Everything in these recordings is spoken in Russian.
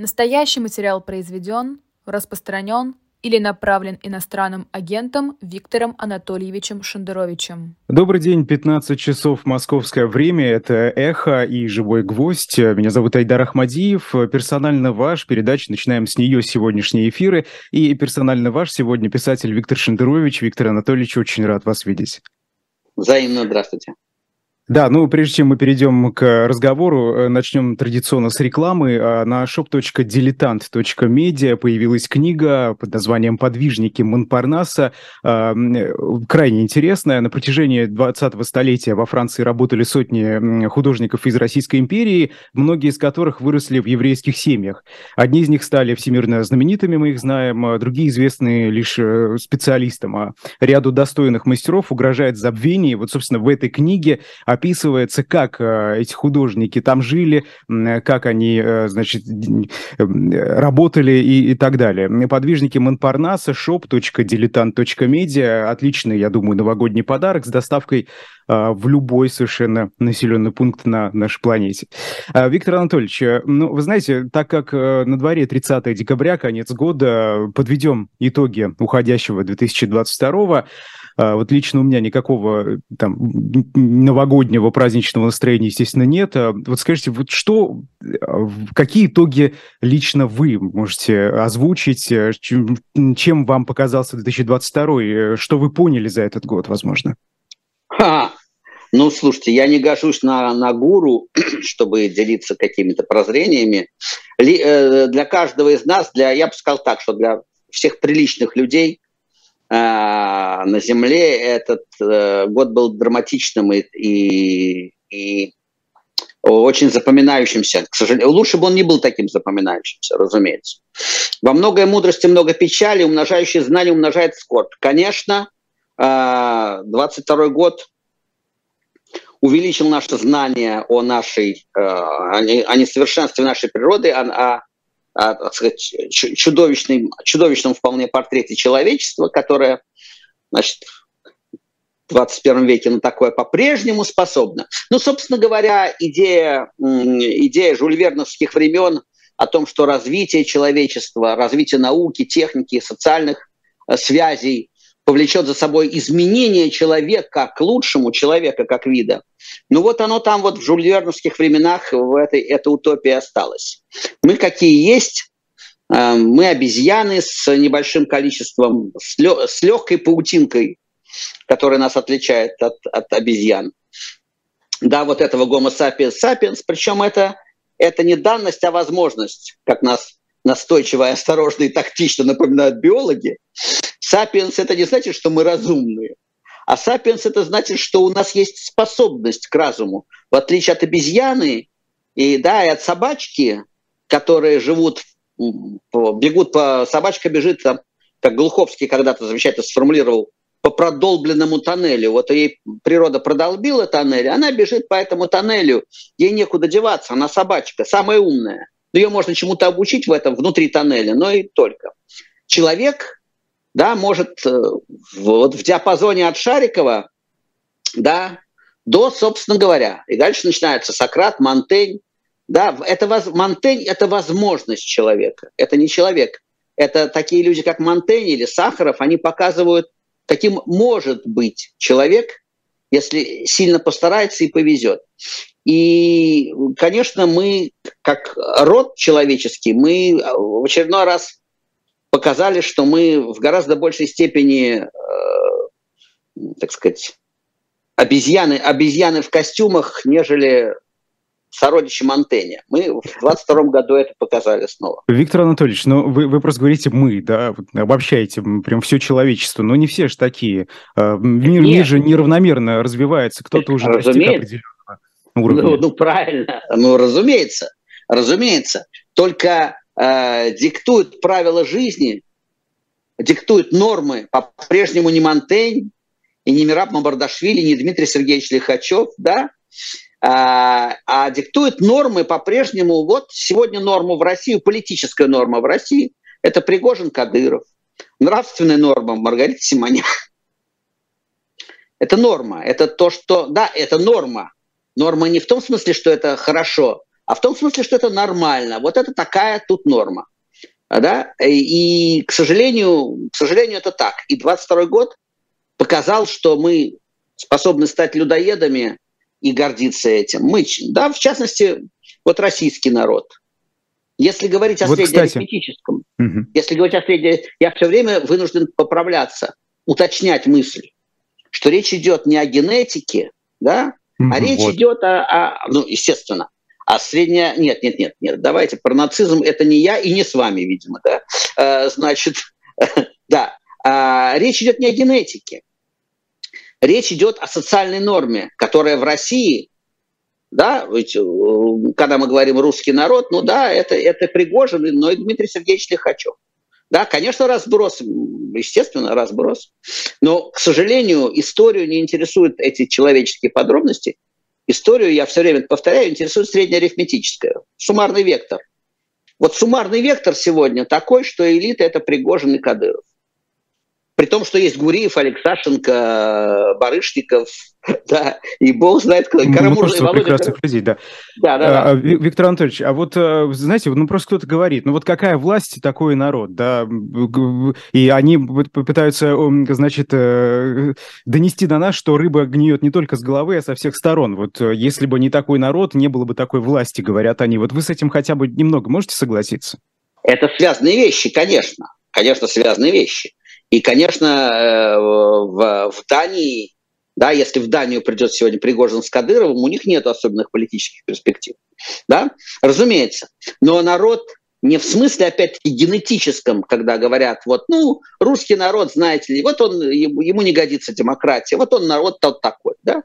Настоящий материал произведен, распространен или направлен иностранным агентом Виктором Анатольевичем Шендеровичем. Добрый день, 15 часов московское время, это «Эхо» и «Живой гвоздь». Меня зовут Айдар Ахмадиев, персонально ваш, передача, начинаем с нее сегодняшние эфиры. И персонально ваш сегодня писатель Виктор Шендерович. Виктор Анатольевич, очень рад вас видеть. Взаимно, здравствуйте. Да, ну прежде чем мы перейдем к разговору, э, начнем традиционно с рекламы. А, на shop.diletant.media появилась книга под названием «Подвижники Монпарнаса». А, крайне интересная. На протяжении 20-го столетия во Франции работали сотни художников из Российской империи, многие из которых выросли в еврейских семьях. Одни из них стали всемирно знаменитыми, мы их знаем, а другие известны лишь э, специалистам. А ряду достойных мастеров угрожает забвение. Вот, собственно, в этой книге описывается, как э, эти художники там жили, как они, э, значит, работали и, и так далее. Подвижники Монпарнаса, shop.diletant.media. Отличный, я думаю, новогодний подарок с доставкой э, в любой совершенно населенный пункт на нашей планете. Виктор Анатольевич, ну, вы знаете, так как на дворе 30 декабря, конец года, подведем итоги уходящего 2022 а, вот лично у меня никакого там новогоднего праздничного настроения, естественно, нет. А вот скажите, вот что, а, какие итоги лично вы можете озвучить? Э, чем вам показался 2022? Э, что вы поняли за этот год, возможно? Ха, ну, слушайте, я не гожусь на, на гуру, чтобы делиться какими-то прозрениями. Ли, э, для каждого из нас, для, я бы сказал так, что для всех приличных людей а, на Земле этот э, год был драматичным и, и, и очень запоминающимся. К сожалению, лучше бы он не был таким запоминающимся, разумеется. Во многое мудрости, много печали, умножающие знания умножает скорбь. Конечно, 22 а, год увеличил наше знание о нашей, э, о несовершенстве нашей природы, о, так сказать, чудовищном, чудовищном вполне портрете человечества, которое, значит, в 21 веке на такое по-прежнему способно. Ну, собственно говоря, идея, идея жульверновских времен о том, что развитие человечества, развитие науки, техники, социальных э, связей повлечет за собой изменение человека к лучшему, человека как вида. Ну вот оно там вот в жульверновских временах в этой, эта утопия осталась. Мы какие есть, мы обезьяны с небольшим количеством, с легкой паутинкой, которая нас отличает от, от обезьян. Да, вот этого гомо sapiens sapiens, причем это, это не данность, а возможность, как нас настойчиво и осторожно и тактично напоминают биологи. Сапиенс – это не значит, что мы разумные, а сапиенс – это значит, что у нас есть способность к разуму. В отличие от обезьяны и, да, и от собачки, которые живут, бегут по... Собачка бежит, там, как Глуховский когда-то замечательно сформулировал, по продолбленному тоннелю. Вот ей природа продолбила тоннель, она бежит по этому тоннелю, ей некуда деваться, она собачка, самая умная. Ее можно чему-то обучить в этом внутри тоннеля, но и только. Человек да, может э, вот в диапазоне от Шарикова, да, до, собственно говоря. И дальше начинается Сократ, Монтень. Да, это воз... Монтень – это возможность человека, это не человек. Это такие люди, как Монтень или Сахаров, они показывают, каким может быть человек, если сильно постарается и повезет. И, конечно, мы, как род человеческий, мы в очередной раз показали, что мы в гораздо большей степени, э, так сказать, обезьяны, обезьяны в костюмах, нежели сородичи Монтене. Мы в 22 году это показали снова. Виктор Анатольевич, ну вы, вы просто говорите «мы», да, обобщаете прям все человечество, но не все же такие. Э, мир, мир же неравномерно развивается, кто-то уже достиг определенного уровня. Ну, ну, правильно, ну, разумеется, разумеется. Только э, диктует правила жизни, диктует нормы по-прежнему не Монтень, и не Мираб Мабардашвили, не Дмитрий Сергеевич Лихачев, да, а, а диктует нормы по-прежнему. Вот сегодня норму в России, политическая норма в России, это Пригожин Кадыров. Нравственная норма Маргарита Симонян. Это норма. Это то, что... Да, это норма. Норма не в том смысле, что это хорошо, а в том смысле, что это нормально. Вот это такая тут норма. Да? И, к сожалению, к сожалению, это так. И 22 год показал, что мы способны стать людоедами и гордиться этим. Мы, да, в частности, вот российский народ. Если говорить о вот, среднеарифметическом, угу. если говорить о средне, я все время вынужден поправляться, уточнять мысль, что речь идет не о генетике, да, угу, а речь вот. идет о, о, ну, естественно, а средняя... Нет, нет, нет, нет, давайте, про нацизм это не я и не с вами, видимо, да. А, значит, да, а, речь идет не о генетике. Речь идет о социальной норме, которая в России, да, ведь, э, когда мы говорим русский народ, ну да, это, это Пригожин, но и Дмитрий Сергеевич Лихачев. Да, конечно, разброс, естественно, разброс. Но, к сожалению, историю не интересуют эти человеческие подробности. Историю, я все время повторяю, интересует среднеарифметическая, суммарный вектор. Вот суммарный вектор сегодня такой, что элита – это Пригожин и Кадыров. При том, что есть Гуриев, Алексашенко, Барышников, да, и бог знает, кто. Множество Володя, прекрасных Кар... людей, да. Да, да, да. А, Виктор Анатольевич, а вот, э, знаете, ну просто кто-то говорит, ну вот какая власть, такой народ, да, и они пытаются, значит, э, донести до нас, что рыба гниет не только с головы, а со всех сторон. Вот э, если бы не такой народ, не было бы такой власти, говорят они. Вот вы с этим хотя бы немного можете согласиться? Это связанные вещи, конечно. Конечно, связанные вещи. И, конечно, э, в, в Дании, да, если в Данию придет сегодня Пригожин с Кадыровым, у них нет особенных политических перспектив. Да? Разумеется. Но народ не в смысле, опять-таки, генетическом, когда говорят, вот, ну, русский народ, знаете ли, вот он, ему не годится демократия, вот он народ тот такой, да?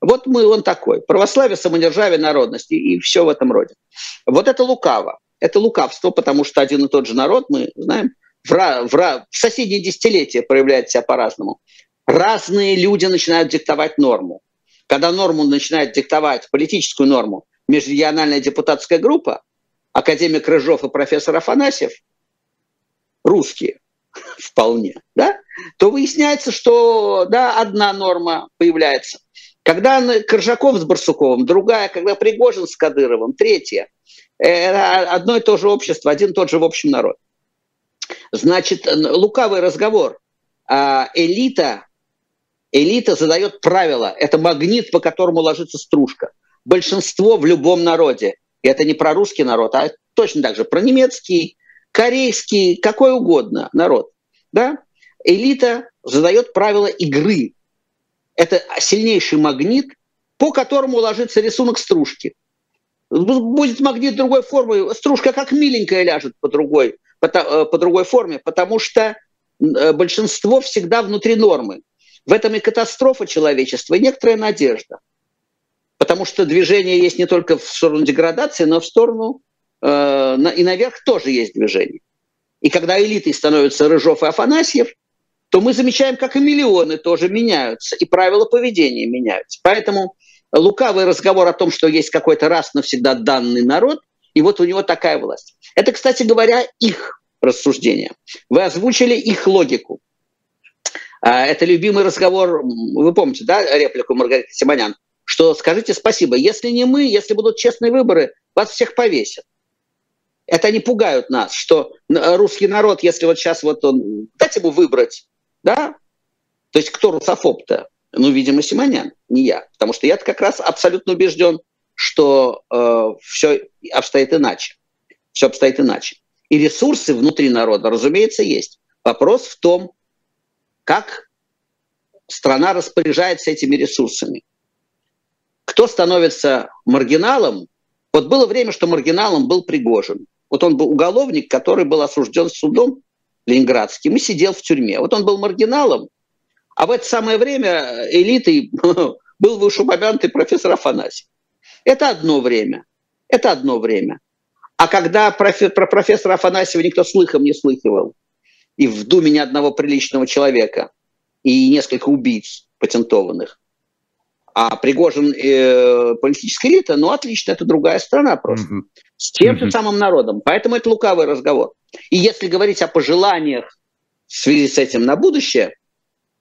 Вот мы, он такой. Православие, самодержавие, народность и, и все в этом роде. Вот это лукаво. Это лукавство, потому что один и тот же народ, мы знаем, в, в, в соседние десятилетия проявляет себя по-разному. Разные люди начинают диктовать норму. Когда норму начинает диктовать, политическую норму, межрегиональная депутатская группа, академик Рыжов и профессор Афанасьев, русские вполне, да, то выясняется, что да, одна норма появляется. Когда Коржаков с Барсуковым, другая, когда Пригожин с Кадыровым, третья. Это одно и то же общество, один и тот же в общем народ. Значит, лукавый разговор. А элита, элита задает правила. Это магнит, по которому ложится стружка. Большинство в любом народе. И это не про русский народ, а точно так же про немецкий, корейский, какой угодно народ. Да? Элита задает правила игры. Это сильнейший магнит, по которому ложится рисунок стружки. Будет магнит другой формы, стружка как миленькая ляжет по другой по, э, по другой форме, потому что э, большинство всегда внутри нормы. В этом и катастрофа человечества, и некоторая надежда. Потому что движение есть не только в сторону деградации, но в сторону э, и наверх тоже есть движение. И когда элитой становятся Рыжов и Афанасьев, то мы замечаем, как и миллионы тоже меняются, и правила поведения меняются. Поэтому лукавый разговор о том, что есть какой-то раз навсегда данный народ, и вот у него такая власть. Это, кстати говоря, их рассуждения. Вы озвучили их логику. А, это любимый разговор, вы помните, да, реплику Маргариты Симонян, что скажите спасибо, если не мы, если будут честные выборы, вас всех повесят. Это они пугают нас, что русский народ, если вот сейчас вот он, дайте ему выбрать, да, то есть кто русофоб-то? Ну, видимо, Симонян, не я. Потому что я как раз абсолютно убежден, что э, все обстоит иначе. Все обстоит иначе. И ресурсы внутри народа, разумеется, есть. Вопрос в том, как страна распоряжается этими ресурсами. Кто становится маргиналом? Вот было время, что маргиналом был Пригожин. Вот он был уголовник, который был осужден судом ленинградским и сидел в тюрьме. Вот он был маргиналом, а в это самое время элитой был вышеупомянутый профессор Афанасий. Это одно время. Это одно время. А когда про профессора Афанасьева никто слыхом не слыхивал, и в Думе ни одного приличного человека, и несколько убийц патентованных, а Пригожин э, политическая элита, ну отлично, это другая страна просто. Mm-hmm. С тем же самым народом. Поэтому это лукавый разговор. И если говорить о пожеланиях в связи с этим на будущее,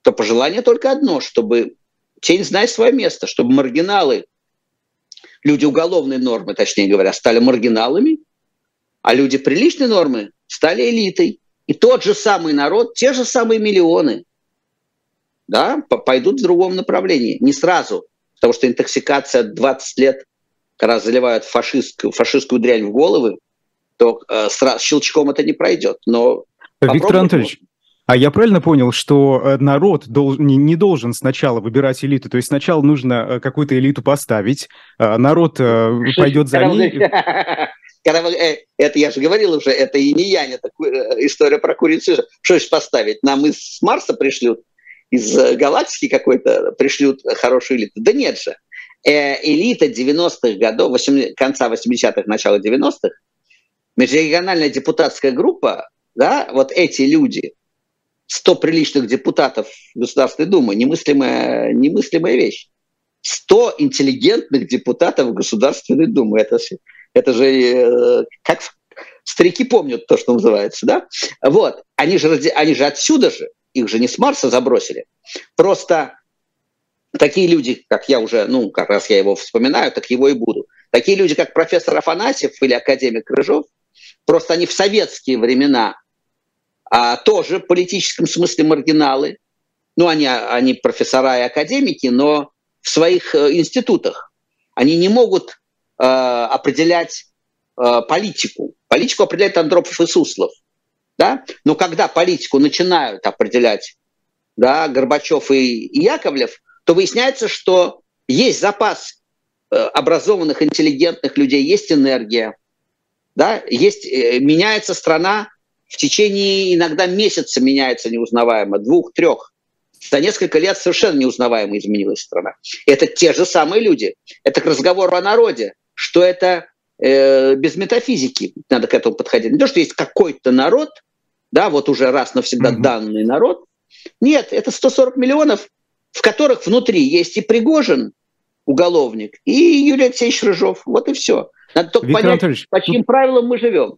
то пожелание только одно, чтобы тень знать свое место, чтобы маргиналы Люди уголовной нормы, точнее говоря, стали маргиналами, а люди приличной нормы стали элитой. И тот же самый народ, те же самые миллионы, да, пойдут в другом направлении. Не сразу, потому что интоксикация 20 лет, когда заливают фашистскую, фашистскую дрянь в головы, то э, сразу, щелчком это не пройдет. Но Виктор Анатольевич, а я правильно понял, что э, народ дол- не, не должен сначала выбирать элиту, то есть сначала нужно э, какую-то элиту поставить, а народ э, пойдет за ней. Когда вы, это я же говорил уже, это и не я, не это история про курицу. Что же поставить? Нам из Марса пришлют, из галактики какой-то пришлют хорошую элиту. Да нет же. Элита 90-х годов, 8, конца 80-х, начала 90-х, межрегиональная депутатская группа, да, вот эти люди, 100 приличных депутатов Государственной Думы, немыслимая, немыслимая вещь. 100 интеллигентных депутатов Государственной Думы. Это, это же э, как старики помнят то, что называется, да? Вот. Они же, они же отсюда же, их же не с Марса забросили. Просто такие люди, как я уже, ну, как раз я его вспоминаю, так его и буду. Такие люди, как профессор Афанасьев или академик Крыжов, просто они в советские времена а, тоже в политическом смысле маргиналы. Ну, они, они профессора и академики, но в своих э, институтах. Они не могут э, определять э, политику. Политику определяет Андропов и Суслов. Да? Но когда политику начинают определять да, Горбачев и, и Яковлев, то выясняется, что есть запас э, образованных, интеллигентных людей, есть энергия, да, есть, э, меняется страна в течение иногда месяца меняется неузнаваемо, двух-трех. За несколько лет совершенно неузнаваемо изменилась страна. Это те же самые люди. Это к разговору о народе, что это э, без метафизики надо к этому подходить. Не то, что есть какой-то народ, да, вот уже раз навсегда mm-hmm. данный народ. Нет, это 140 миллионов, в которых внутри есть и Пригожин, уголовник, и Юрий Алексеевич Рыжов. Вот и все. Надо только Виктор понять, Анатольевич, по чьим правилам мы живем.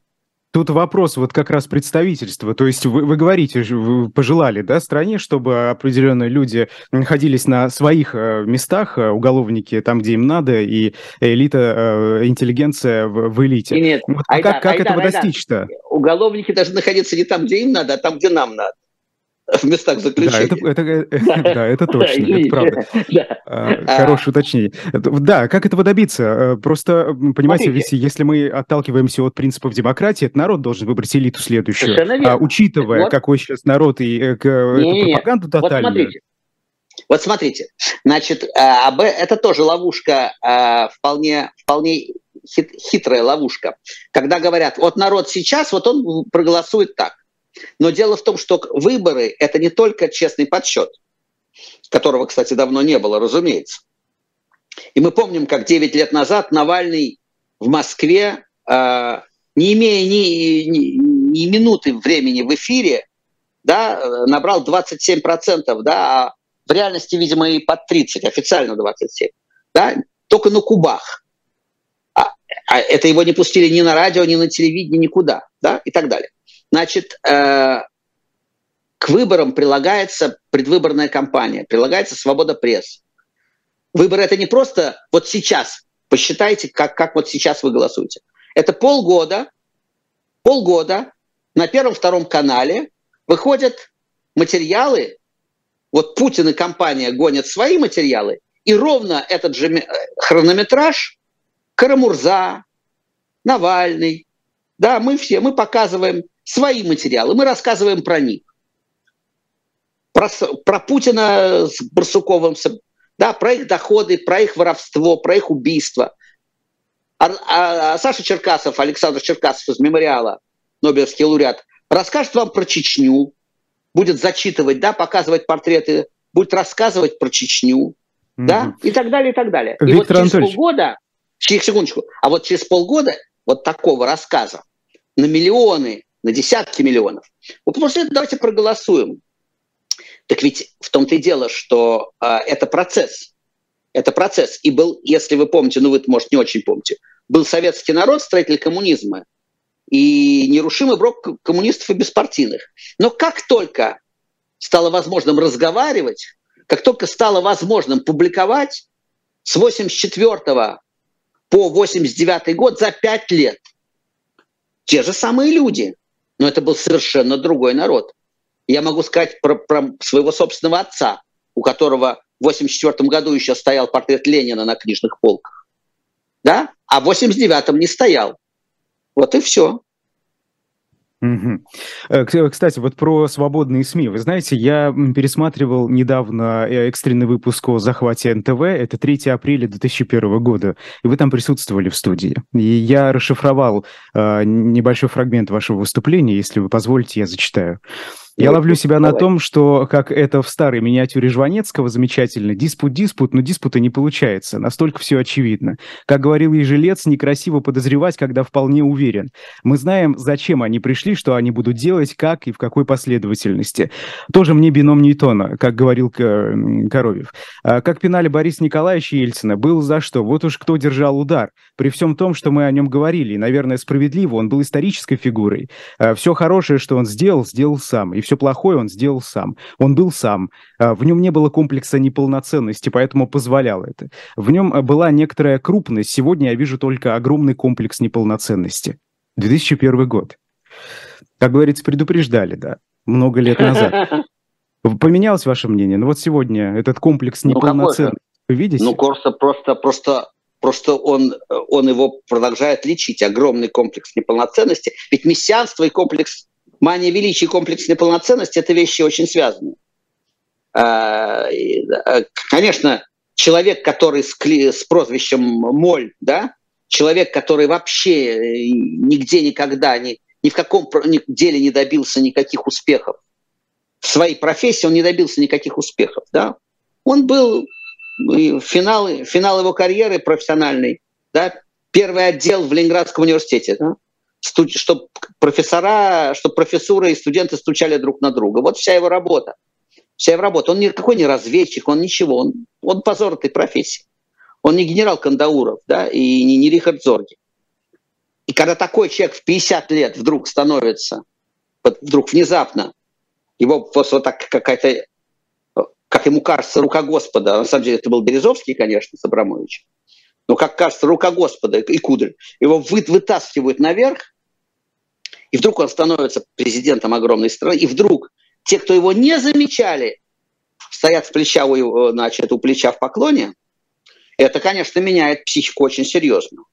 Тут вопрос вот как раз представительства. То есть вы, вы говорите, вы пожелали да, стране, чтобы определенные люди находились на своих э, местах, э, уголовники там, где им надо, и элита, э, интеллигенция в, в элите. Нет, вот, Айдар, как, как Айдар, этого достичь-то? Уголовники должны находиться не там, где им надо, а там, где нам надо в местах заключения. Да, это, это, да, это точно, это правда. А, хорошее уточнение. Да, как этого добиться? Э, просто, понимаете, если мы отталкиваемся от принципов демократии, это народ должен выбрать элиту следующую. А учитывая, какой сейчас народ и э, пропаганду тотальную. Вот смотрите, значит, э, это тоже ловушка, вполне, вполне хитрая ловушка. Когда говорят, вот народ сейчас, вот он проголосует так. Но дело в том, что выборы – это не только честный подсчет, которого, кстати, давно не было, разумеется. И мы помним, как 9 лет назад Навальный в Москве, э, не имея ни, ни, ни минуты времени в эфире, да, набрал 27%, да, а в реальности, видимо, и под 30, официально 27, да, только на кубах. А, а это его не пустили ни на радио, ни на телевидении, никуда, да, и так далее. Значит, э, к выборам прилагается предвыборная кампания, прилагается свобода пресс. Выборы это не просто вот сейчас, посчитайте, как, как вот сейчас вы голосуете. Это полгода, полгода на первом-втором канале выходят материалы, вот Путин и компания гонят свои материалы, и ровно этот же э, хронометраж Карамурза, Навальный, да, мы все, мы показываем свои материалы, мы рассказываем про них. Про, про Путина с Барсуковым, да, про их доходы, про их воровство, про их убийство. А, а, а Саша Черкасов, Александр Черкасов из мемориала, Нобелевский лауреат, расскажет вам про Чечню, будет зачитывать, да, показывать портреты, будет рассказывать про Чечню, mm-hmm. да, и так далее, и так далее. Виктор и вот через Анатольевич. полгода, через секундочку, а вот через полгода вот такого рассказа на миллионы на десятки миллионов. Вот после этого давайте проголосуем. Так ведь в том-то и дело, что э, это процесс. Это процесс. И был, если вы помните, ну вы, может, не очень помните, был советский народ, строитель коммунизма, и нерушимый брок коммунистов и беспартийных. Но как только стало возможным разговаривать, как только стало возможным публиковать, с 84 по 89 год за пять лет. Те же самые люди, но это был совершенно другой народ. Я могу сказать про, про своего собственного отца, у которого в 84 году еще стоял портрет Ленина на книжных полках. Да? А в 89-м не стоял. Вот и все. Угу. Кстати, вот про свободные СМИ. Вы знаете, я пересматривал недавно э, экстренный выпуск о захвате НТВ. Это 3 апреля 2001 года. И вы там присутствовали в студии. И я расшифровал э, небольшой фрагмент вашего выступления. Если вы позволите, я зачитаю. Я ловлю себя на том, что, как это в старой миниатюре Жванецкого замечательно, диспут-диспут, но диспута не получается. Настолько все очевидно. Как говорил Ежелец, некрасиво подозревать, когда вполне уверен. Мы знаем, зачем они пришли, что они будут делать, как и в какой последовательности. Тоже мне бином Ньютона, как говорил Коровьев. А как пинали Борис Николаевич Ельцина, был за что. Вот уж кто держал удар. При всем том, что мы о нем говорили, и, наверное, справедливо, он был исторической фигурой. А все хорошее, что он сделал, сделал сам и все плохое он сделал сам. Он был сам. А, в нем не было комплекса неполноценности, поэтому позволял это. В нем а, была некоторая крупность. Сегодня я вижу только огромный комплекс неполноценности. 2001 год. Как говорится, предупреждали, да, много лет назад. Поменялось ваше мнение? Ну вот сегодня этот комплекс ну, неполноценности, ну, вы видите? Ну, просто, просто, просто Просто он, он его продолжает лечить, огромный комплекс неполноценности. Ведь мессианство и комплекс мания величия и комплекс неполноценности – это вещи очень связаны. А, а, конечно, человек, который с, прозвищем Моль, да, человек, который вообще э, нигде никогда ни, ни в каком деле не добился никаких успехов, в своей профессии он не добился никаких успехов, да, он был финал, финал его карьеры профессиональной, да, первый отдел в Ленинградском университете, да, чтобы профессора, чтобы профессура и студенты стучали друг на друга. Вот вся его работа. Вся его работа. Он никакой не разведчик, он ничего. Он, он позор этой профессии. Он не генерал Кандауров, да, и не, не Рихард Зорги. И когда такой человек в 50 лет вдруг становится, вдруг внезапно, его просто вот так какая-то, как ему кажется, рука Господа, на самом деле это был Березовский, конечно, с Абрамовичем, но, как кажется, рука Господа и Кудрин, его вы, вытаскивают наверх, и вдруг он становится президентом огромной страны, и вдруг те, кто его не замечали, стоят в плеча у, значит, у плеча в поклоне, это, конечно, меняет психику очень серьезно.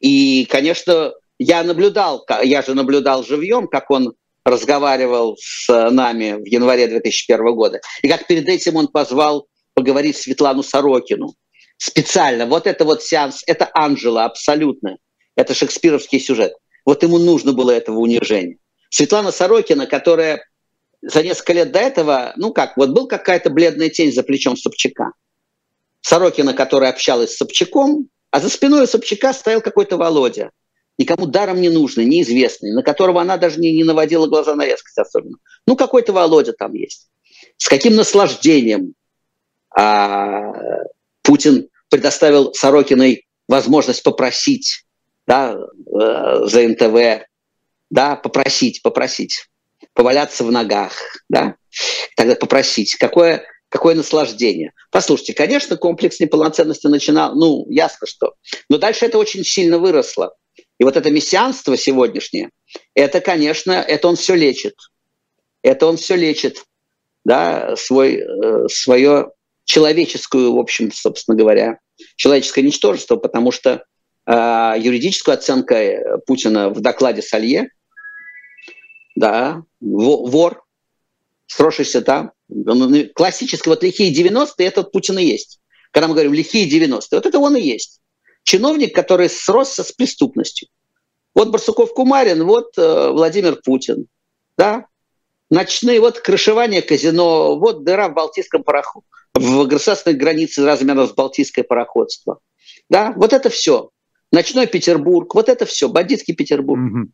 И, конечно, я наблюдал, я же наблюдал живьем, как он разговаривал с нами в январе 2001 года, и как перед этим он позвал поговорить Светлану Сорокину. Специально. Вот это вот сеанс, это Анжела абсолютно. Это шекспировский сюжет. Вот ему нужно было этого унижения. Светлана Сорокина, которая за несколько лет до этого, ну как, вот был какая-то бледная тень за плечом Собчака. Сорокина, которая общалась с Собчаком, а за спиной Собчака стоял какой-то Володя. Никому даром не нужный, неизвестный, на которого она даже не, не наводила глаза на резкость особенно. Ну, какой-то Володя там есть. С каким наслаждением а, Путин предоставил Сорокиной возможность попросить да, э, за НТВ, да, попросить, попросить, поваляться в ногах, да, тогда попросить. Какое, какое наслаждение. Послушайте, конечно, комплекс неполноценности начинал, ну, ясно что. Но дальше это очень сильно выросло. И вот это мессианство сегодняшнее, это, конечно, это он все лечит. Это он все лечит, да, свой, э, свое человеческую, в общем, собственно говоря, человеческое ничтожество, потому что юридическую оценку э, Путина в докладе Салье, да, вор, сросшийся там, классический, вот лихие 90-е, это Путин и есть. Когда мы говорим лихие 90-е, вот это он и есть. Чиновник, который сросся с преступностью. Вот Барсуков Кумарин, вот э, Владимир Путин. Да? Ночные, вот крышевание казино, вот дыра в Балтийском пароходе, в государственной границе размеров с Балтийское пароходство. Да, вот это все. Ночной Петербург, вот это все, бандитский Петербург. Угу.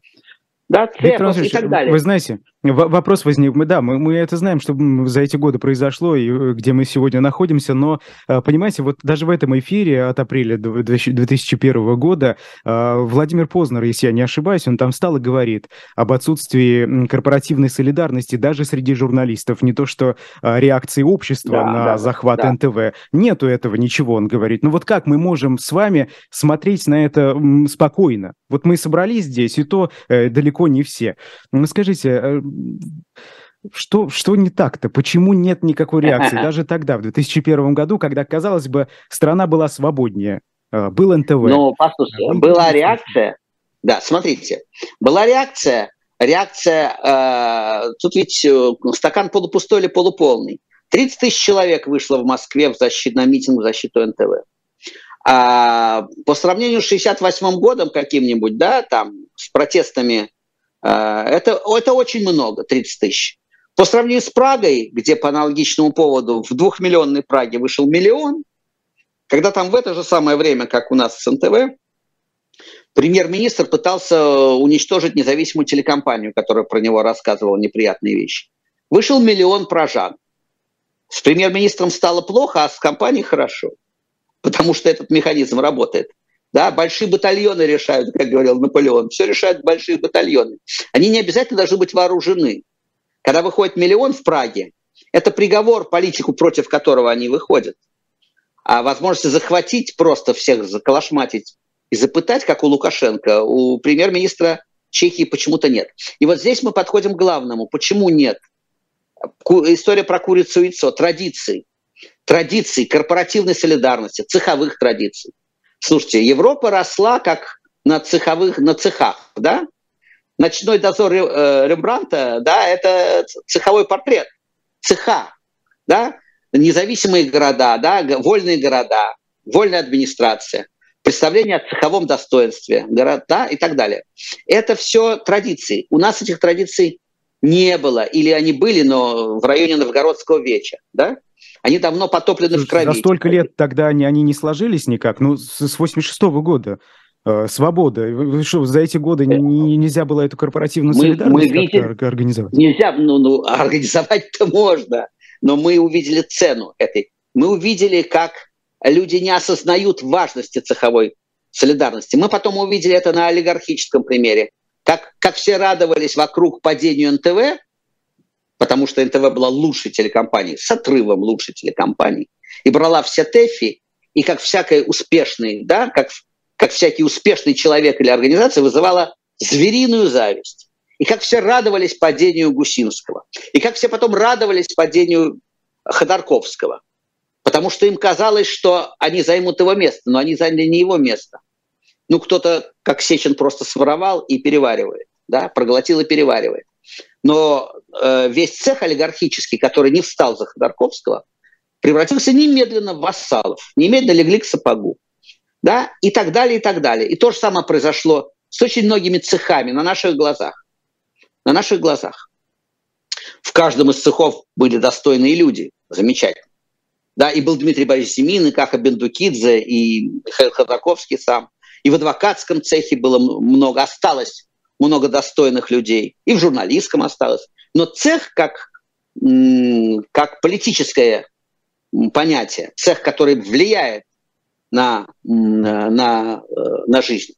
Да, Цепов и так далее. Вы знаете, Вопрос возник, да, мы, мы это знаем, что за эти годы произошло и э, где мы сегодня находимся, но, э, понимаете, вот даже в этом эфире от апреля 2001 года э, Владимир Познер, если я не ошибаюсь, он там встал и говорит об отсутствии корпоративной солидарности даже среди журналистов, не то что реакции общества да, на да, захват да. НТВ. Нету этого ничего, он говорит. Ну вот как мы можем с вами смотреть на это спокойно? Вот мы собрались здесь, и то далеко не все. Скажите, что, что не так-то? Почему нет никакой реакции? Даже тогда, в 2001 году, когда, казалось бы, страна была свободнее, э, был НТВ. Ну, послушайте, была реакция. Да, смотрите, была реакция. Реакция, э, тут ведь э, стакан полупустой или полуполный. 30 тысяч человек вышло в Москве в защиту, на митинг в защиту НТВ. А по сравнению с 68 годом каким-нибудь, да, там, с протестами это, это очень много, 30 тысяч. По сравнению с Прагой, где по аналогичному поводу в двухмиллионной Праге вышел миллион, когда там в это же самое время, как у нас с НТВ, премьер-министр пытался уничтожить независимую телекомпанию, которая про него рассказывала неприятные вещи. Вышел миллион прожан. С премьер-министром стало плохо, а с компанией хорошо. Потому что этот механизм работает. Да, большие батальоны решают, как говорил Наполеон. Все решают большие батальоны. Они не обязательно должны быть вооружены. Когда выходит миллион в Праге, это приговор политику, против которого они выходят. А возможности захватить просто всех, заколошматить и запытать, как у Лукашенко, у премьер-министра Чехии почему-то нет. И вот здесь мы подходим к главному. Почему нет? История про курицу и яйцо. Традиции. Традиции корпоративной солидарности, цеховых традиций. Слушайте, Европа росла как на цеховых, на цехах, да? Ночной дозор э, Рембранта, да, это цеховой портрет, цеха, да? Независимые города, да, вольные города, вольная администрация, представление о цеховом достоинстве, города и так далее. Это все традиции. У нас этих традиций не было, или они были, но в районе Новгородского веча, да? Они давно потоплены в крови. За столько лет тогда они, они не сложились никак? Ну, с, с 86 -го года. Э, свобода. Вы что, за эти годы не, не, нельзя было эту корпоративную мы, солидарность мы видели, организовать? Нельзя, ну, ну организовать-то можно, но мы увидели цену этой. Мы увидели, как люди не осознают важности цеховой солидарности. Мы потом увидели это на олигархическом примере. Как, как все радовались вокруг падению НТВ, потому что НТВ была лучшей телекомпанией, с отрывом лучшей телекомпании, и брала все ТЭФИ, и как всякий успешный, да, как, как всякий успешный человек или организация вызывала звериную зависть. И как все радовались падению Гусинского. И как все потом радовались падению Ходорковского. Потому что им казалось, что они займут его место, но они заняли не его место. Ну, кто-то, как Сечин, просто своровал и переваривает, да, проглотил и переваривает. Но э, весь цех олигархический, который не встал за Ходорковского, превратился немедленно в вассалов, немедленно легли к сапогу. Да? И так далее, и так далее. И то же самое произошло с очень многими цехами на наших глазах. На наших глазах. В каждом из цехов были достойные люди, замечательно. Да, и был Дмитрий Борисович Зимин, и Каха Бендукидзе, и Михаил Ходорковский сам. И в адвокатском цехе было много, осталось много достойных людей, и в журналистском осталось. Но цех как, как политическое понятие, цех, который влияет на, на, э, на жизнь.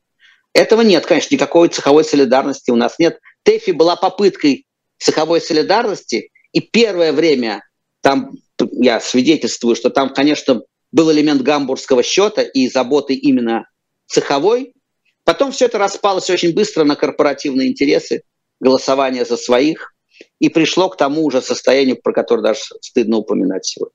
Этого нет, конечно, никакой цеховой солидарности у нас нет. ТЭФИ была попыткой цеховой солидарности, и первое время там, я свидетельствую, что там, конечно, был элемент гамбургского счета и заботы именно цеховой, Потом все это распалось очень быстро на корпоративные интересы, голосование за своих, и пришло к тому уже состоянию, про которое даже стыдно упоминать сегодня.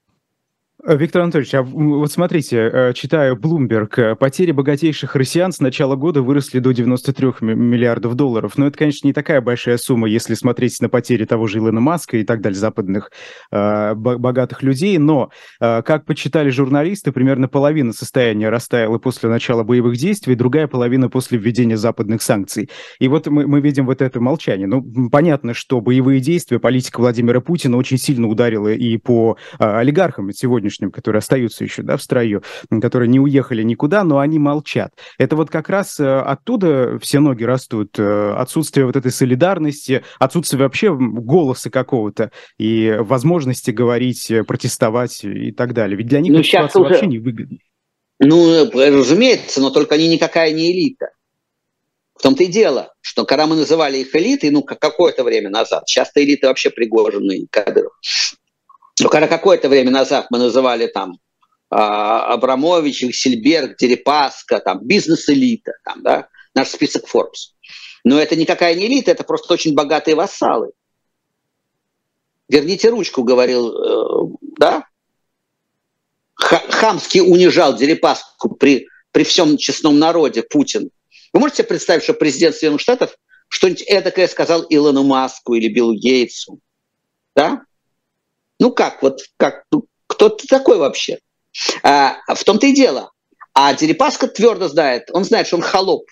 Э, Виктор Анатольевич, а вот смотрите, э, читаю Bloomberg, э, потери богатейших россиян с начала года выросли до 93 миллиардов долларов. Но это, конечно, не такая большая сумма, если смотреть на потери того же Илона Маска и так далее, западных э, богатых людей. Но, э, как почитали журналисты, примерно половина состояния растаяла после начала боевых действий, другая половина после введения западных санкций. И вот мы, мы видим вот это молчание. Ну, понятно, что боевые действия, политика Владимира Путина очень сильно ударила и по э, олигархам сегодня сегодняшнем, которые остаются еще да, в строю, которые не уехали никуда, но они молчат. Это вот как раз оттуда все ноги растут, отсутствие вот этой солидарности, отсутствие вообще голоса какого-то и возможности говорить, протестовать и так далее. Ведь для них ну, ситуация уже... вообще не выгодна. Ну, разумеется, но только они никакая не элита. В том-то и дело, что когда мы называли их элитой, ну, какое-то время назад, часто элиты вообще Пригожины и Кадыров, но когда какое-то время назад мы называли там а, Абрамович, Сильберг, Дерипаска, там, бизнес-элита, там, да, наш список Forbes. Но это никакая не элита, это просто очень богатые вассалы. Верните ручку, говорил, э, да? Хамски унижал Дерипаску при, при всем честном народе Путин. Вы можете представить, что президент Соединенных Штатов что-нибудь эдакое сказал Илону Маску или Биллу Гейтсу? Да? Ну как, вот как, ну, кто ты такой вообще? А, в том-то и дело. А Дерипаска твердо знает, он знает, что он холоп,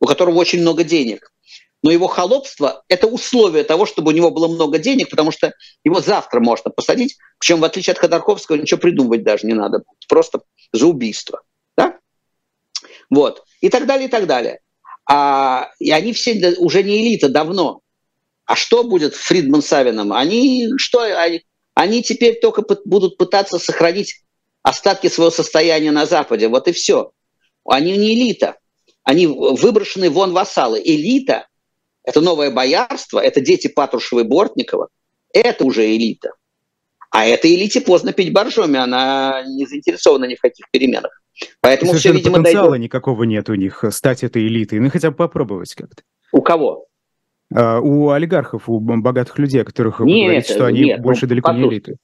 у которого очень много денег. Но его холопство – это условие того, чтобы у него было много денег, потому что его завтра можно посадить. Причем, в отличие от Ходорковского, ничего придумывать даже не надо. Просто за убийство. Да? Вот. И так далее, и так далее. А, и они все уже не элита давно. А что будет Фридман Савином? Они что? Они, они теперь только будут пытаться сохранить остатки своего состояния на Западе. Вот и все. Они не элита. Они выброшены вон вассалы. Элита – это новое боярство, это дети Патрушева и Бортникова. Это уже элита. А этой элите поздно пить боржоми, она не заинтересована ни в каких переменах. Поэтому все, видимо, потенциала дойдет. никакого нет у них стать этой элитой. Ну, хотя бы попробовать как-то. У кого? А, у олигархов, у богатых людей, о которых нет, вы говорите, что они нет, больше ну, далеко послушай, не элиты.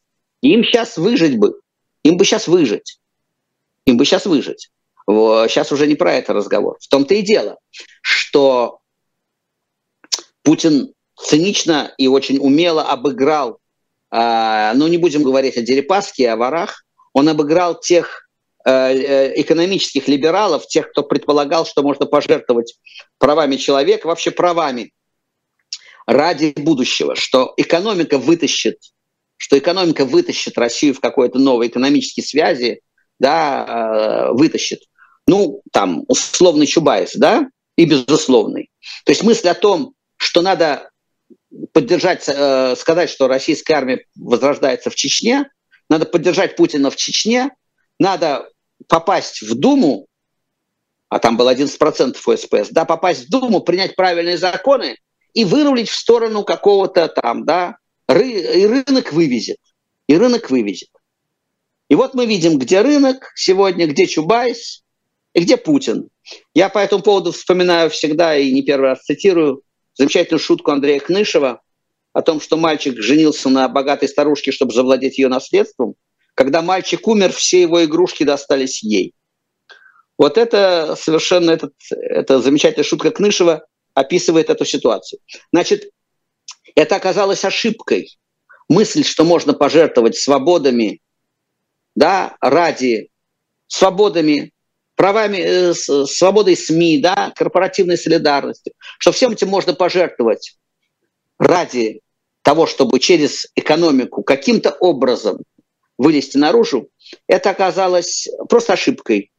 Им сейчас выжить бы. Им бы сейчас выжить. Им бы сейчас выжить. Сейчас уже не про это разговор. В том-то и дело, что Путин цинично и очень умело обыграл, э, ну не будем говорить о Дерипаске, о ворах, он обыграл тех Э, э, экономических либералов, тех, кто предполагал, что можно пожертвовать правами человека, вообще правами ради будущего, что экономика вытащит, что экономика вытащит Россию в какой-то новой экономической связи, да, э, вытащит. Ну, там, условный Чубайс, да, и безусловный. То есть мысль о том, что надо поддержать, сказать, что российская армия возрождается в Чечне, надо поддержать Путина в Чечне, надо попасть в Думу, а там был 11% у СПС, да, попасть в Думу, принять правильные законы и вырулить в сторону какого-то там, да, ры, и рынок вывезет. И рынок вывезет. И вот мы видим, где рынок сегодня, где Чубайс и где Путин. Я по этому поводу вспоминаю всегда и не первый раз цитирую замечательную шутку Андрея Кнышева о том, что мальчик женился на богатой старушке, чтобы завладеть ее наследством – когда мальчик умер, все его игрушки достались ей. Вот это совершенно, этот, это замечательная шутка Кнышева описывает эту ситуацию. Значит, это оказалось ошибкой. Мысль, что можно пожертвовать свободами да, ради свободами, правами, э, свободой СМИ, да, корпоративной солидарности, что всем этим можно пожертвовать ради того, чтобы через экономику каким-то образом вылезти наружу, это оказалось просто ошибкой.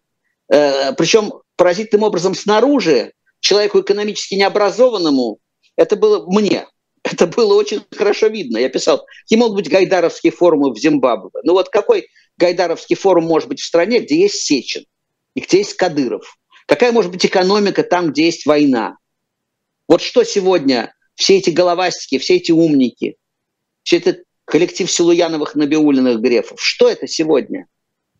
Э, Причем поразительным образом снаружи, человеку экономически необразованному, это было мне, это было очень хорошо видно. Я писал, какие могут быть гайдаровские форумы в Зимбабве. Ну вот какой гайдаровский форум может быть в стране, где есть Сечин и где есть Кадыров? Какая может быть экономика там, где есть война? Вот что сегодня все эти головастики, все эти умники, все это коллектив Силуяновых, Набиулиных, Грефов. Что это сегодня?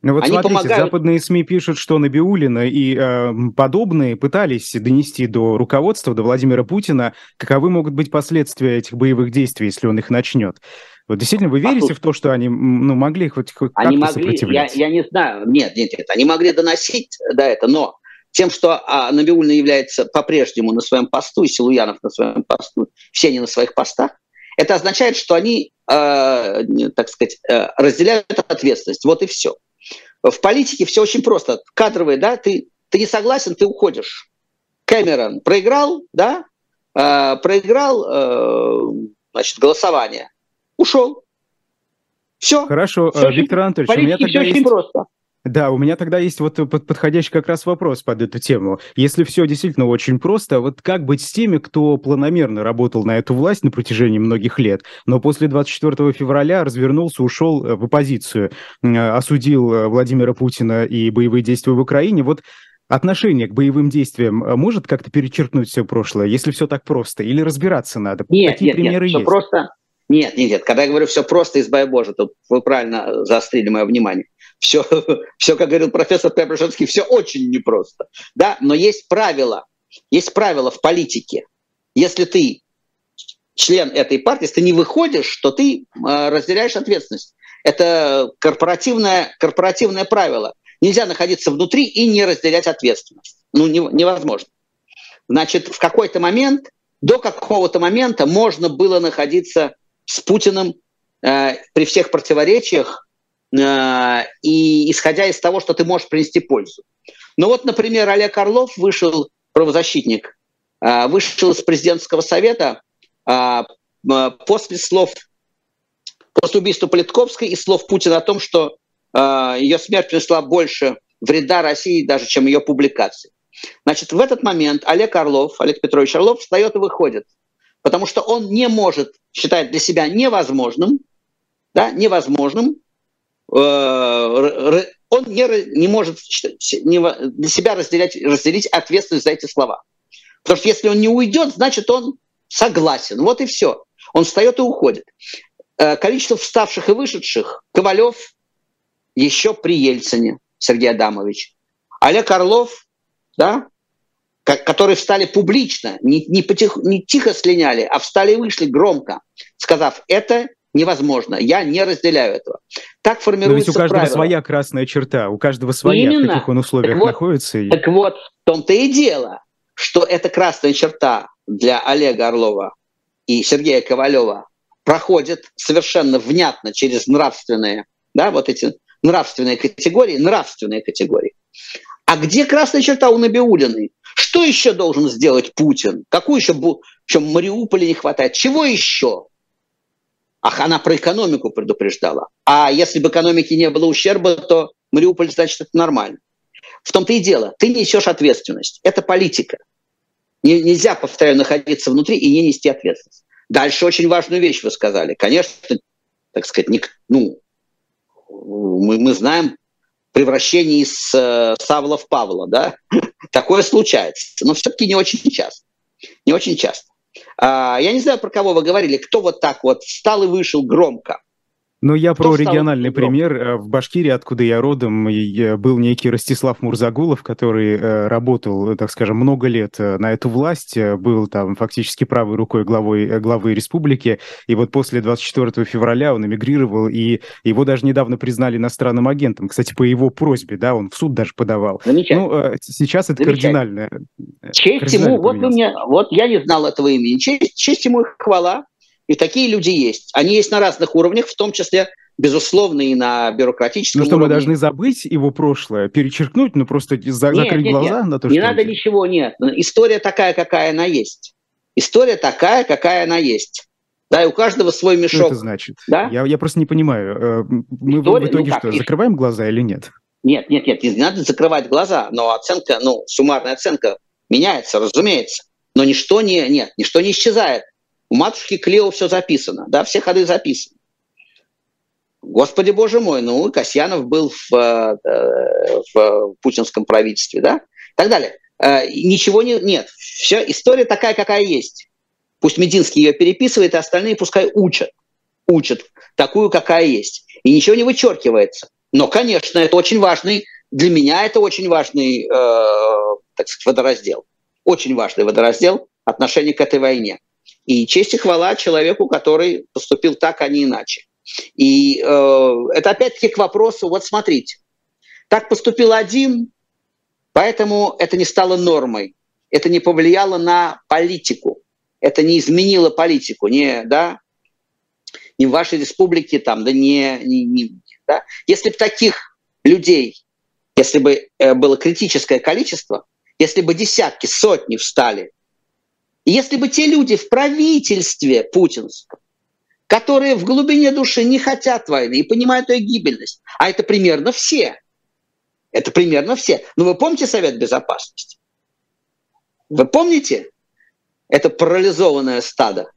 Ну вот Они смотрите, помогают... западные СМИ пишут, что Набиулина и э, подобные пытались донести до руководства, до Владимира Путина, каковы могут быть последствия этих боевых действий, если он их начнет. Вот действительно, вы верите Послушайте, в то, что они ну, могли хоть, хоть они как-то могли, сопротивляться? Я, я не знаю, нет, нет, нет, они могли доносить до этого, но тем, что а, Набиулина является по-прежнему на своем посту, и Силуянов на своем посту, все они на своих постах, это означает, что они, э, так сказать, э, разделяют ответственность. Вот и все. В политике все очень просто. Кадровые, да, ты, ты не согласен, ты уходишь. Кэмерон проиграл, да, э, проиграл, э, значит, голосование, ушел. Все. Хорошо, все Виктор Анатольевич, у меня тогда есть... очень просто. Да, у меня тогда есть вот подходящий как раз вопрос под эту тему. Если все действительно очень просто, вот как быть с теми, кто планомерно работал на эту власть на протяжении многих лет, но после 24 февраля развернулся, ушел э, в оппозицию, осудил э, Владимира Путина и боевые действия в Украине, вот отношение к боевым действиям э, может как-то перечеркнуть все прошлое, если все так просто, или разбираться надо? Нет, Какие нет, примеры нет, есть? просто... Нет, нет, нет. Когда я говорю все просто, избавь Боже, то вы правильно заострили мое внимание. Все, все, как говорил профессор Преображенский, все очень непросто. Да? Но есть правила. Есть правила в политике. Если ты член этой партии, если ты не выходишь, то ты э, разделяешь ответственность. Это корпоративное, корпоративное правило. Нельзя находиться внутри и не разделять ответственность. Ну, не, невозможно. Значит, в какой-то момент, до какого-то момента можно было находиться с Путиным э, при всех противоречиях и исходя из того, что ты можешь принести пользу. Ну вот, например, Олег Орлов вышел, правозащитник, э, вышел из президентского совета э, после слов, после убийства Политковской и слов Путина о том, что ее смерть принесла больше вреда России даже, чем ее публикации. Значит, в этот момент Олег Орлов, Олег Петрович Орлов встает и выходит потому что он не может, считает для себя невозможным, да, невозможным, он не, не может не, для себя разделять, разделить ответственность за эти слова. Потому что если он не уйдет, значит он согласен. Вот и все. Он встает и уходит. Э, количество вставших и вышедших Ковалев еще при Ельцине, Сергей Адамович. Олег Орлов, да, которые встали публично, не, не, потих, не тихо слиняли, а встали и вышли громко, сказав, это невозможно, я не разделяю этого. Так формируется Но ведь у каждого правило. своя красная черта, у каждого своя, Именно. в каких он условиях так вот, находится. И... Так вот, в том-то и дело, что эта красная черта для Олега Орлова и Сергея Ковалева проходит совершенно внятно через нравственные, да, вот эти нравственные категории, нравственные категории. А где красная черта у Набиулиной? Что еще должен сделать Путин? Какую еще, еще Мариуполя не хватает? Чего еще? Ах, она про экономику предупреждала. А если бы экономики не было ущерба, то Мариуполь, значит, это нормально. В том-то и дело. Ты несешь ответственность. Это политика. Не, нельзя, повторяю, находиться внутри и не нести ответственность. Дальше очень важную вещь вы сказали. Конечно, так сказать, не, ну, мы, мы знаем превращение из э, Савла в Павла, да? Такое случается, но все-таки не очень часто. Не очень часто. А, я не знаю, про кого вы говорили, кто вот так вот встал и вышел громко. Ну, я Кто про региональный пример. Э, в Башкирии, откуда я родом, был некий Ростислав Мурзагулов, который э, работал, так скажем, много лет э, на эту власть, был там фактически правой рукой главой, главы республики, и вот после 24 февраля он эмигрировал, и его даже недавно признали иностранным агентом. Кстати, по его просьбе, да, он в суд даже подавал. Ну, сейчас это кардинально. Честь ему, вот, вы мне, вот я не знал этого имени. Честь, честь ему и хвала. И такие люди есть. Они есть на разных уровнях, в том числе, безусловно, и на бюрократическом Ну что, уровне. мы должны забыть его прошлое, перечеркнуть, ну просто за, нет, закрыть нет, глаза нет. на то, не что... Не надо он... ничего, нет. История такая, какая она есть. История такая, какая она есть. Да, и у каждого свой мешок. Что это значит? Да? Я, я просто не понимаю. Э, мы История, в итоге ну, что, закрываем глаза или нет? Нет, нет, нет, не надо закрывать глаза, но оценка, ну, суммарная оценка меняется, разумеется. Но ничто не, нет, ничто не исчезает. У матушки Клео все записано, да, все ходы записаны. Господи боже мой, ну, Касьянов был в, э, в путинском правительстве, да, и так далее. Э, ничего не, нет, все, история такая, какая есть. Пусть Мединский ее переписывает, а остальные пускай учат, учат такую, какая есть. И ничего не вычеркивается. Но, конечно, это очень важный, для меня это очень важный, э, так сказать, водораздел. Очень важный водораздел отношения к этой войне. И честь и хвала человеку, который поступил так, а не иначе. И э, это опять-таки к вопросу, вот смотрите, так поступил один, поэтому это не стало нормой, это не повлияло на политику, это не изменило политику, не, да, не в вашей республике, там, да не, не, не да. Если бы таких людей, если бы э, было критическое количество, если бы десятки, сотни встали если бы те люди в правительстве путинском которые в глубине души не хотят войны и понимают ее гибельность. А это примерно все. Это примерно все. Но вы помните Совет Безопасности? Вы помните? Это парализованное стадо.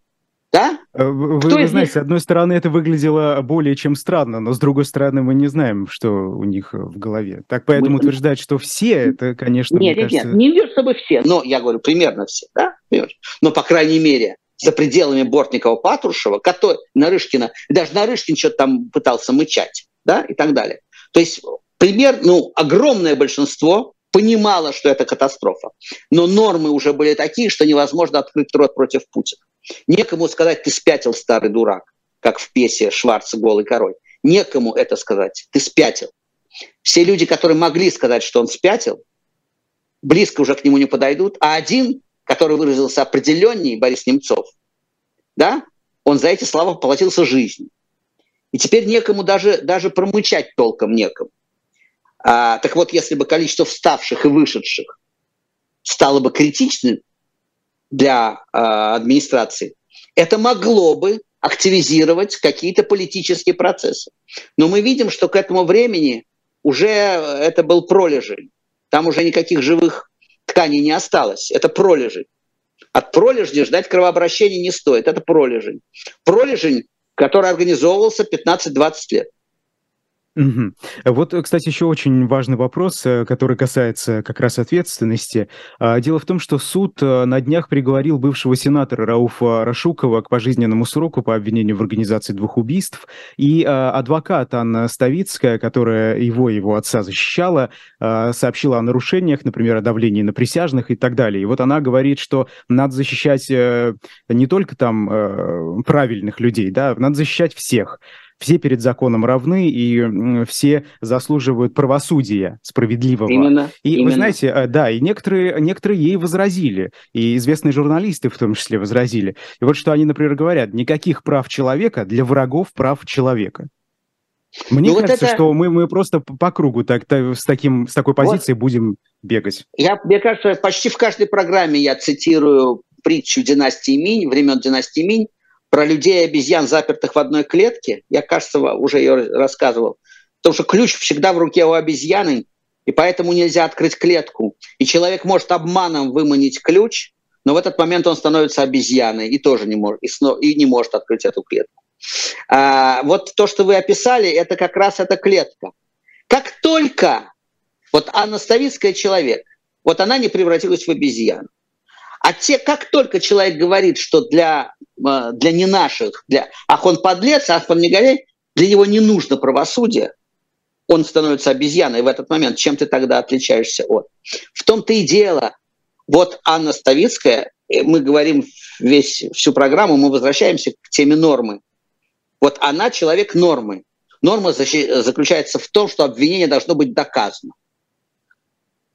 Да? Э, вы, Кто вы знаете, них? с одной стороны, это выглядело более чем странно, но с другой стороны, мы не знаем, что у них в голове. Так поэтому мы... утверждать, что все, это, конечно, нет, нет, кажется... нет, не вижу, чтобы все, но я говорю, примерно все, да? Но, по крайней мере, за пределами Бортникова-Патрушева, который, Нарышкина, даже Нарышкин что-то там пытался мычать, да, и так далее. То есть пример, ну, огромное большинство понимало, что это катастрофа. Но нормы уже были такие, что невозможно открыть рот против Путина. Некому сказать, ты спятил, старый дурак, как в пьесе Шварца «Голый король». Некому это сказать, ты спятил. Все люди, которые могли сказать, что он спятил, близко уже к нему не подойдут, а один, который выразился определеннее, Борис Немцов, да, он за эти слова поплатился жизнью. И теперь некому даже, даже промычать толком некому. А, так вот, если бы количество вставших и вышедших стало бы критичным, для э, администрации, это могло бы активизировать какие-то политические процессы. Но мы видим, что к этому времени уже это был пролежень. Там уже никаких живых тканей не осталось. Это пролежень. От пролежни ждать кровообращения не стоит. Это пролежень. Пролежень, который организовывался 15-20 лет. Угу. Вот, кстати, еще очень важный вопрос, э, который касается как раз ответственности. А, дело в том, что суд э, на днях приговорил бывшего сенатора Рауфа Рашукова к пожизненному сроку по обвинению в организации двух убийств. И а, адвокат Анна Ставицкая, которая его его отца защищала, а, сообщила о нарушениях, например, о давлении на присяжных и так далее. И вот она говорит, что надо защищать э, не только там правильных людей, да, надо защищать всех все перед законом равны, и все заслуживают правосудия справедливого. Именно. И именно. вы знаете, э, да, и некоторые, некоторые ей возразили, и известные журналисты в том числе возразили. И вот что они, например, говорят, никаких прав человека для врагов прав человека. Мне ну, кажется, вот это... что мы, мы просто по кругу так, так, с, таким, с такой позицией вот. будем бегать. Я, мне кажется, почти в каждой программе я цитирую притчу династии Минь, времен династии Минь, про людей и обезьян, запертых в одной клетке, я, кажется, уже ее рассказывал, потому что ключ всегда в руке у обезьяны, и поэтому нельзя открыть клетку. И человек может обманом выманить ключ, но в этот момент он становится обезьяной и тоже не может, и, сно, и не может открыть эту клетку. А, вот то, что вы описали, это как раз эта клетка. Как только вот Анна человек, вот она не превратилась в обезьяну. А те, как только человек говорит, что для, для не наших, для, ах, он подлец, ах, он негодяй, для него не нужно правосудие, он становится обезьяной в этот момент. Чем ты тогда отличаешься от? В том-то и дело. Вот Анна Ставицкая, э, мы говорим весь, всю программу, мы возвращаемся к теме нормы. Вот она человек нормы. Норма заключается в том, что обвинение должно быть доказано.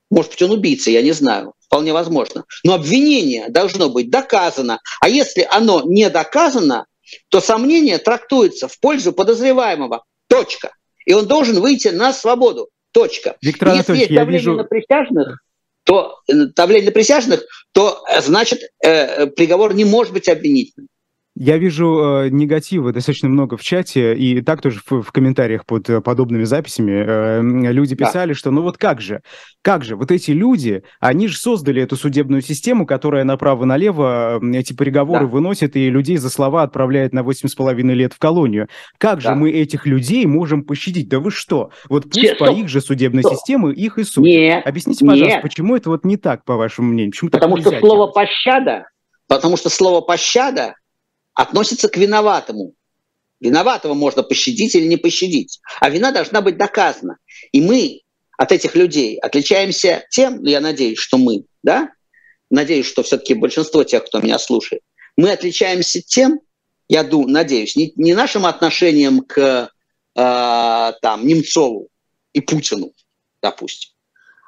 Может быть, он убийца, я не знаю. Вполне возможно. Но обвинение должно быть доказано. А если оно не доказано, то сомнение трактуется в пользу подозреваемого. Точка. И он должен выйти на свободу. Точка. Виктор Если есть давление вижу... на присяжных, то э, давление на присяжных, то э, значит э, приговор не может быть обвинительным. Я вижу э, негатива достаточно много в чате, и так тоже в, в комментариях под э, подобными записями э, люди писали, да. что ну вот как же, как же, вот эти люди, они же создали эту судебную систему, которая направо-налево эти приговоры да. выносит и людей за слова отправляет на 8,5 лет в колонию. Как да. же мы этих людей можем пощадить? Да вы что? Вот пусть Че, по стоп, их же судебной стоп. системе их и судят. Нет, Объясните, пожалуйста, нет. почему это вот не так, по вашему мнению? Почему Потому что слово делать? «пощада», потому что слово «пощада» относится к виноватому. Виноватого можно пощадить или не пощадить. А вина должна быть доказана. И мы от этих людей отличаемся тем, я надеюсь, что мы, да, надеюсь, что все-таки большинство тех, кто меня слушает, мы отличаемся тем, я думаю, надеюсь, не, не нашим отношением к э, там, Немцову и Путину, допустим,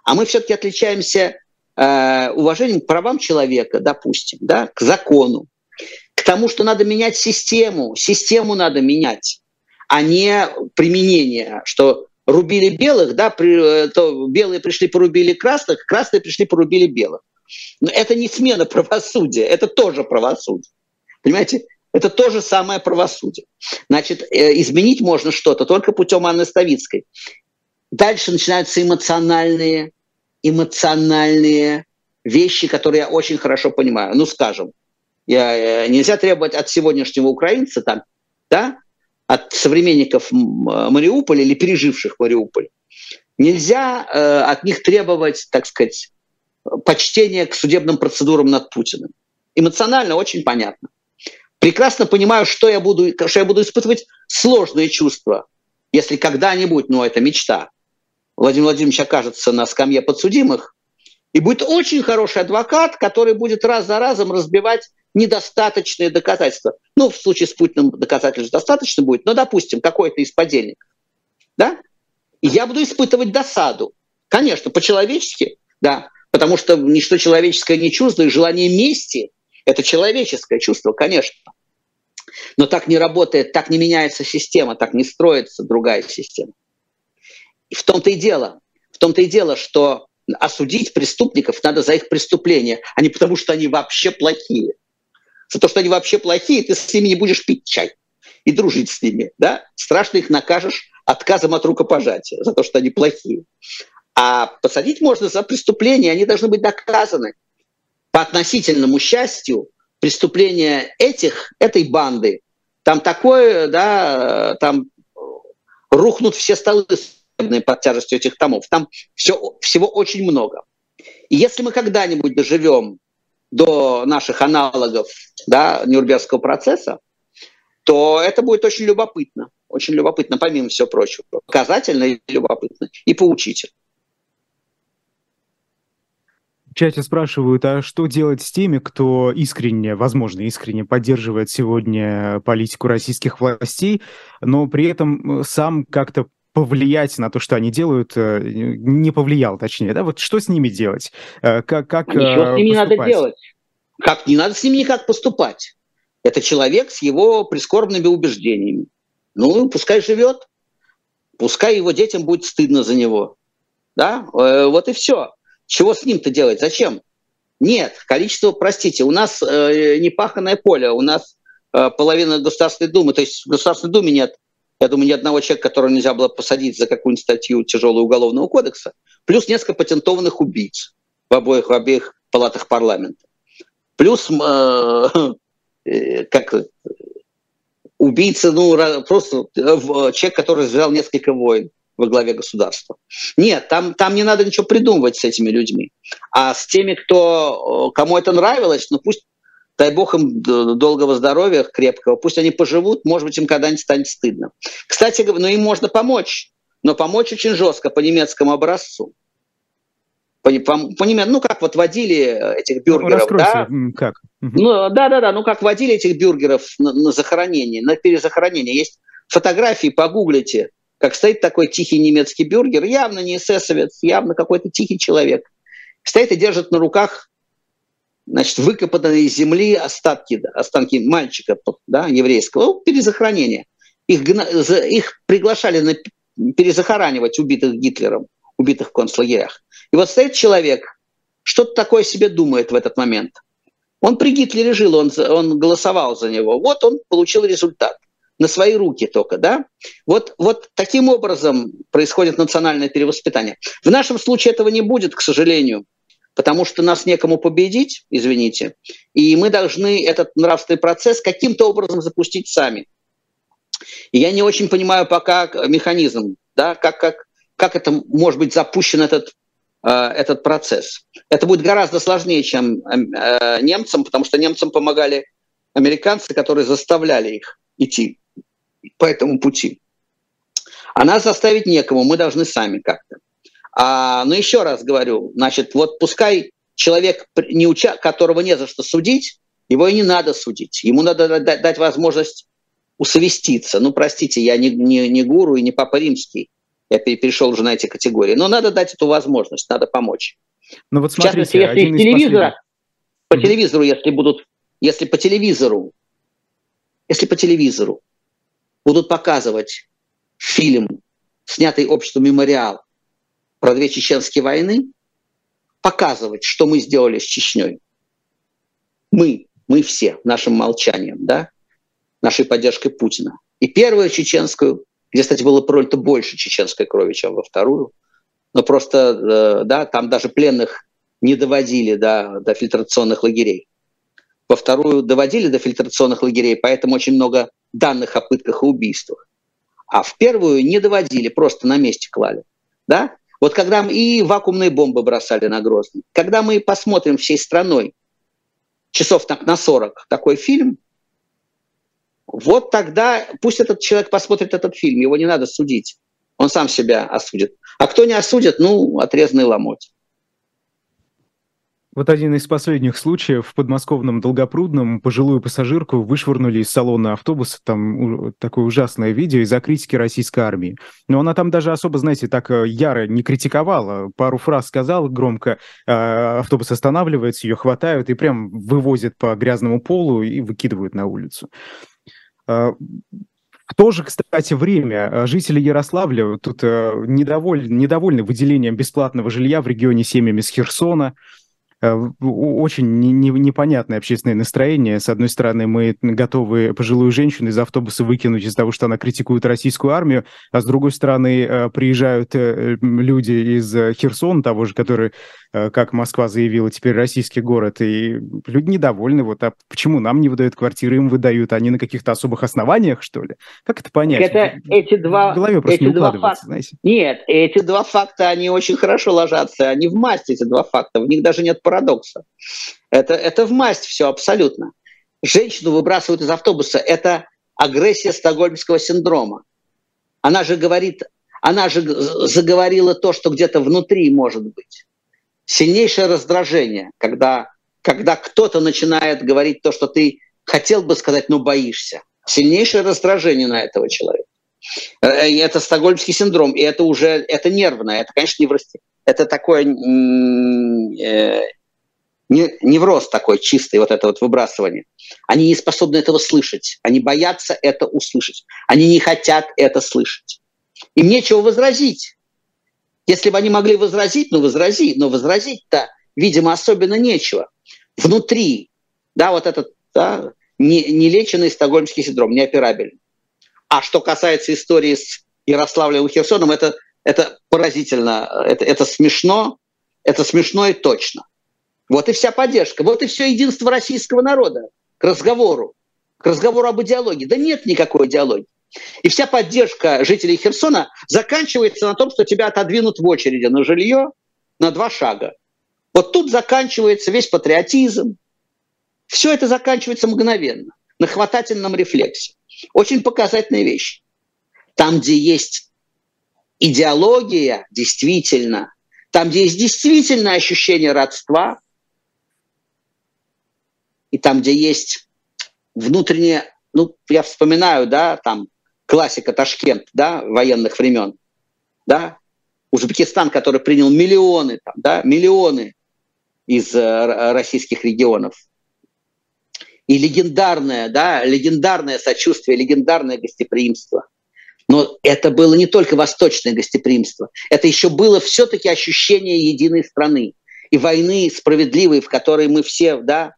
а мы все-таки отличаемся э, уважением к правам человека, допустим, да, к закону, тому, что надо менять систему. Систему надо менять, а не применение, что рубили белых, да, при, то белые пришли, порубили красных, красные пришли, порубили белых. Но это не смена правосудия, это тоже правосудие. Понимаете? Это то же самое правосудие. Значит, э, изменить можно что-то только путем Анны Ставицкой. Дальше начинаются эмоциональные, эмоциональные вещи, которые я очень хорошо понимаю. Ну, скажем, э, нельзя требовать от сегодняшнего украинца, там, да, от современников Мариуполя или переживших Мариуполь, нельзя э, от них требовать, так сказать, почтения к судебным процедурам над Путиным. Эмоционально очень понятно. Прекрасно понимаю, что я буду, что я буду испытывать сложные чувства, если когда-нибудь, ну это мечта, Владимир Владимирович окажется на скамье подсудимых, и будет очень хороший адвокат, который будет раз за разом разбивать недостаточные доказательства. Ну, в случае с Путиным доказательств достаточно будет, но, допустим, какой-то из подельников. Да? И я буду испытывать досаду. Конечно, по-человечески, да, потому что ничто человеческое не чувствует, желание мести – это человеческое чувство, конечно. Но так не работает, так не меняется система, так не строится другая система. И в том-то и дело, в том-то и дело, что осудить преступников надо за их преступления, а не потому, что они вообще плохие. За то, что они вообще плохие, ты с ними не будешь пить чай и дружить с ними. Да? Страшно их накажешь отказом от рукопожатия за то, что они плохие. А посадить можно за преступления, они должны быть доказаны. По относительному счастью, преступления этих, этой банды, там такое, да, там рухнут все столы под тяжестью этих томов. Там все, всего очень много. И если мы когда-нибудь доживем до наших аналогов да, Нюрнбергского процесса, то это будет очень любопытно. Очень любопытно, помимо всего прочего. Показательно и любопытно. И поучительно. В чате спрашивают, а что делать с теми, кто искренне, возможно, искренне поддерживает сегодня политику российских властей, но при этом сам как-то повлиять на то, что они делают, э, не повлиял, точнее, да? Вот что с ними делать? Э, как, как а ничего с ними не надо делать. Как, не надо с ними никак поступать. Это человек с его прискорбными убеждениями. Ну, пускай живет, пускай его детям будет стыдно за него. Да, э, вот и все. Чего с ним-то делать? Зачем? Нет, количество, простите, у нас э, не паханное поле, у нас э, половина Государственной Думы, то есть в Государственной Думе нет я думаю, ни одного человека, которого нельзя было посадить за какую-нибудь статью тяжелого уголовного кодекса, плюс несколько патентованных убийц в обоих, в обеих палатах парламента. Плюс э, э, как убийца, ну, просто э, человек, который развязал несколько войн во главе государства. Нет, там, там не надо ничего придумывать с этими людьми. А с теми, кто, э, кому это нравилось, ну пусть Дай бог им долгого здоровья, крепкого. Пусть они поживут, может быть, им когда-нибудь станет стыдно. Кстати, ну им можно помочь, но помочь очень жестко по немецкому образцу. По, по, по немец... Ну, как вот водили этих ну, бюргеров, ну, да? Как? Ну, да-да-да, ну как водили этих бюргеров на, на захоронение, на перезахоронение. Есть фотографии, погуглите, как стоит такой тихий немецкий бюргер, явно не эсэсовец, явно какой-то тихий человек. Стоит и держит на руках значит, выкопанные из земли остатки, останки мальчика да, еврейского, ну, перезахоронение. Их, их приглашали на перезахоранивать убитых Гитлером, убитых в концлагерях. И вот стоит человек, что-то такое себе думает в этот момент. Он при Гитлере жил, он, он голосовал за него. Вот он получил результат. На свои руки только, да? Вот, вот таким образом происходит национальное перевоспитание. В нашем случае этого не будет, к сожалению потому что нас некому победить, извините, и мы должны этот нравственный процесс каким-то образом запустить сами. И я не очень понимаю пока механизм, да, как, как, как это может быть запущен этот, э, этот процесс. Это будет гораздо сложнее, чем э, немцам, потому что немцам помогали американцы, которые заставляли их идти по этому пути. А нас заставить некому, мы должны сами как-то. А, но еще раз говорю, значит, вот пускай человек, не уча, которого не за что судить, его и не надо судить. Ему надо дать, дать возможность усовеститься. Ну, простите, я не, не, не гуру и не папа римский. Я перешел уже на эти категории. Но надо дать эту возможность, надо помочь. Ну вот смотрите, В частности, если из телевизора, по телевизору, если будут, если по телевизору, если по телевизору будут показывать фильм, снятый обществом «Мемориал», про две чеченские войны, показывать, что мы сделали с Чечней. Мы, мы все, нашим молчанием, да, нашей поддержкой Путина. И первую чеченскую, где, кстати, было пролито больше чеченской крови, чем во вторую, но просто, э, да, там даже пленных не доводили до, до фильтрационных лагерей. Во вторую доводили до фильтрационных лагерей, поэтому очень много данных о пытках и убийствах. А в первую не доводили, просто на месте клали. Да? Вот когда мы и вакуумные бомбы бросали на Грозный, когда мы посмотрим всей страной часов так на 40 такой фильм, вот тогда пусть этот человек посмотрит этот фильм, его не надо судить. Он сам себя осудит. А кто не осудит, ну, отрезанный ломоть. Вот один из последних случаев в подмосковном Долгопрудном пожилую пассажирку вышвырнули из салона автобуса, там такое ужасное видео из-за критики российской армии. Но она там даже особо, знаете, так э, яро не критиковала, пару фраз сказала громко, э, автобус останавливается, ее хватают и прям вывозят по грязному полу и выкидывают на улицу. Э, в то же, кстати, время жители Ярославля тут недовольны, недовольны выделением бесплатного жилья в регионе семьями с Херсона. Э, очень непонятное общественное настроение. С одной стороны, мы готовы пожилую женщину из автобуса выкинуть из-за того, что она критикует российскую армию, а с другой стороны, э, приезжают э, люди из Херсона, того же, который, как Москва заявила, теперь российский город, и люди недовольны. Вот, а почему нам не выдают квартиры, им выдают? Они на каких-то особых основаниях, что ли? Как это понять? Это эти два... В голове просто эти не два факта... знаете. Нет, эти два факта, они очень хорошо ложатся, они в масть, эти два факта, в них даже нет парадокса. Это, это в масть все абсолютно. Женщину выбрасывают из автобуса. Это агрессия стокгольмского синдрома. Она же говорит, она же заговорила то, что где-то внутри может быть. Сильнейшее раздражение, когда, когда кто-то начинает говорить то, что ты хотел бы сказать, но боишься. Сильнейшее раздражение на этого человека. Э, это стокгольмский синдром, и это уже это нервное, это, конечно, неврости. Это такое э, невроз такой чистый, вот это вот выбрасывание. Они не способны этого слышать. Они боятся это услышать. Они не хотят это слышать. Им нечего возразить. Если бы они могли возразить, ну возрази, но возразить-то, видимо, особенно нечего. Внутри, да, вот этот да, не, нелеченный стокгольмский синдром, неоперабельный. А что касается истории с Ярославлем и Херсоном, это, это поразительно, это, это смешно, это смешно и точно. Вот и вся поддержка, вот и все единство российского народа к разговору, к разговору об идеологии. Да нет никакой идеологии. И вся поддержка жителей Херсона заканчивается на том, что тебя отодвинут в очереди на жилье на два шага. Вот тут заканчивается весь патриотизм. Все это заканчивается мгновенно, на хватательном рефлексе. Очень показательная вещь. Там, где есть идеология, действительно, там, где есть действительно ощущение родства, и там, где есть внутреннее, ну, я вспоминаю, да, там классика Ташкент, да, военных времен, да, Узбекистан, который принял миллионы, там, да, миллионы из э, российских регионов. И легендарное, да, легендарное сочувствие, легендарное гостеприимство. Но это было не только восточное гостеприимство, это еще было все-таки ощущение единой страны и войны справедливой, в которой мы все, да,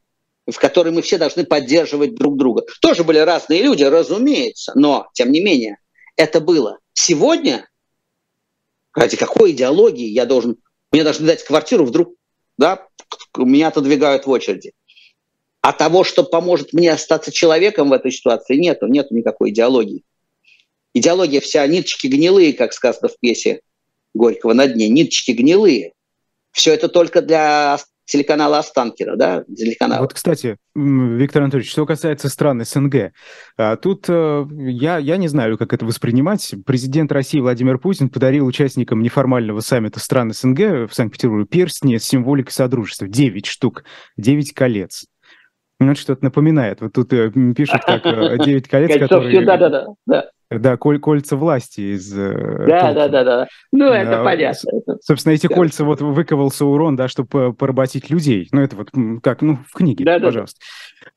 в которой мы все должны поддерживать друг друга. Тоже были разные люди, разумеется, но, тем не менее, это было. Сегодня, ради какой идеологии я должен, мне должны дать квартиру, вдруг да, меня отодвигают в очереди. А того, что поможет мне остаться человеком в этой ситуации, нету, нету никакой идеологии. Идеология вся, ниточки гнилые, как сказано в пьесе Горького на дне, ниточки гнилые. Все это только для телеканала Останкина, да, телеканала. Вот, кстати, Виктор Анатольевич, что касается стран СНГ, а, тут э, я, я не знаю, как это воспринимать. Президент России Владимир Путин подарил участникам неформального саммита стран СНГ в Санкт-Петербурге перстни с символикой Содружества. Девять штук, девять колец. Ну, что-то напоминает. Вот тут э, пишут, как э, девять колец, которые... Да, да, да. Да, коль, кольца власти из... Э, да, да, да, да. Ну, это а, понятно. Собственно, эти да. кольца вот выковал Саурон, да, чтобы поработить людей. Ну, это вот как, ну, в книге, да, пожалуйста.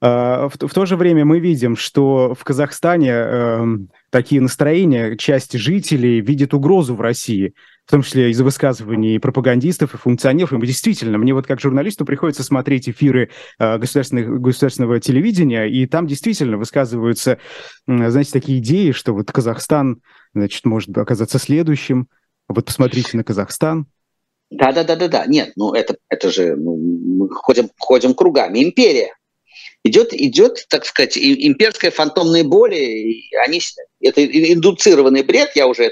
Да. А, в, в то же время мы видим, что в Казахстане э, такие настроения, часть жителей видит угрозу в России. В том числе из-за высказываний пропагандистов и функционеров. И действительно, мне вот как журналисту приходится смотреть эфиры э, государственных, государственного телевидения, и там действительно высказываются, знаете, такие идеи, что вот Казахстан, значит, может оказаться следующим. Вот посмотрите на Казахстан. Да, да, да, да, да. Нет, ну это, это же ну, мы ходим, ходим кругами. Империя. Идет, идет, так сказать, имперская фантомная боли. Они, это индуцированный бред, я уже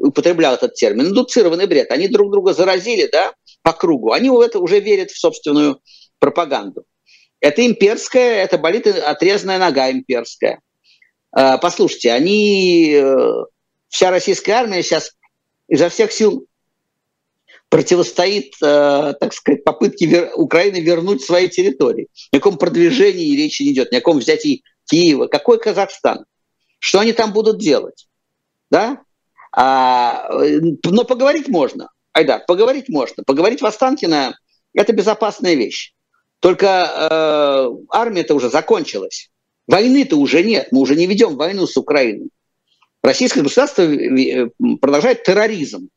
употреблял этот термин, индуцированный бред. Они друг друга заразили, да, по кругу. Они это уже верят в собственную пропаганду. Это имперская, это болит отрезанная нога имперская. А, послушайте, они, э, вся российская армия сейчас изо всех сил противостоит, э, так сказать, попытке. Украины вернуть свои территории. Ни о каком продвижении речи не идет, ни о каком взятии Киева. Какой Казахстан? Что они там будут делать? Да? А, но поговорить можно. Айдар, поговорить можно. Поговорить в Останкино – это безопасная вещь. Только э, армия-то уже закончилась. Войны-то уже нет. Мы уже не ведем войну с Украиной. Российское государство э, продолжает терроризм.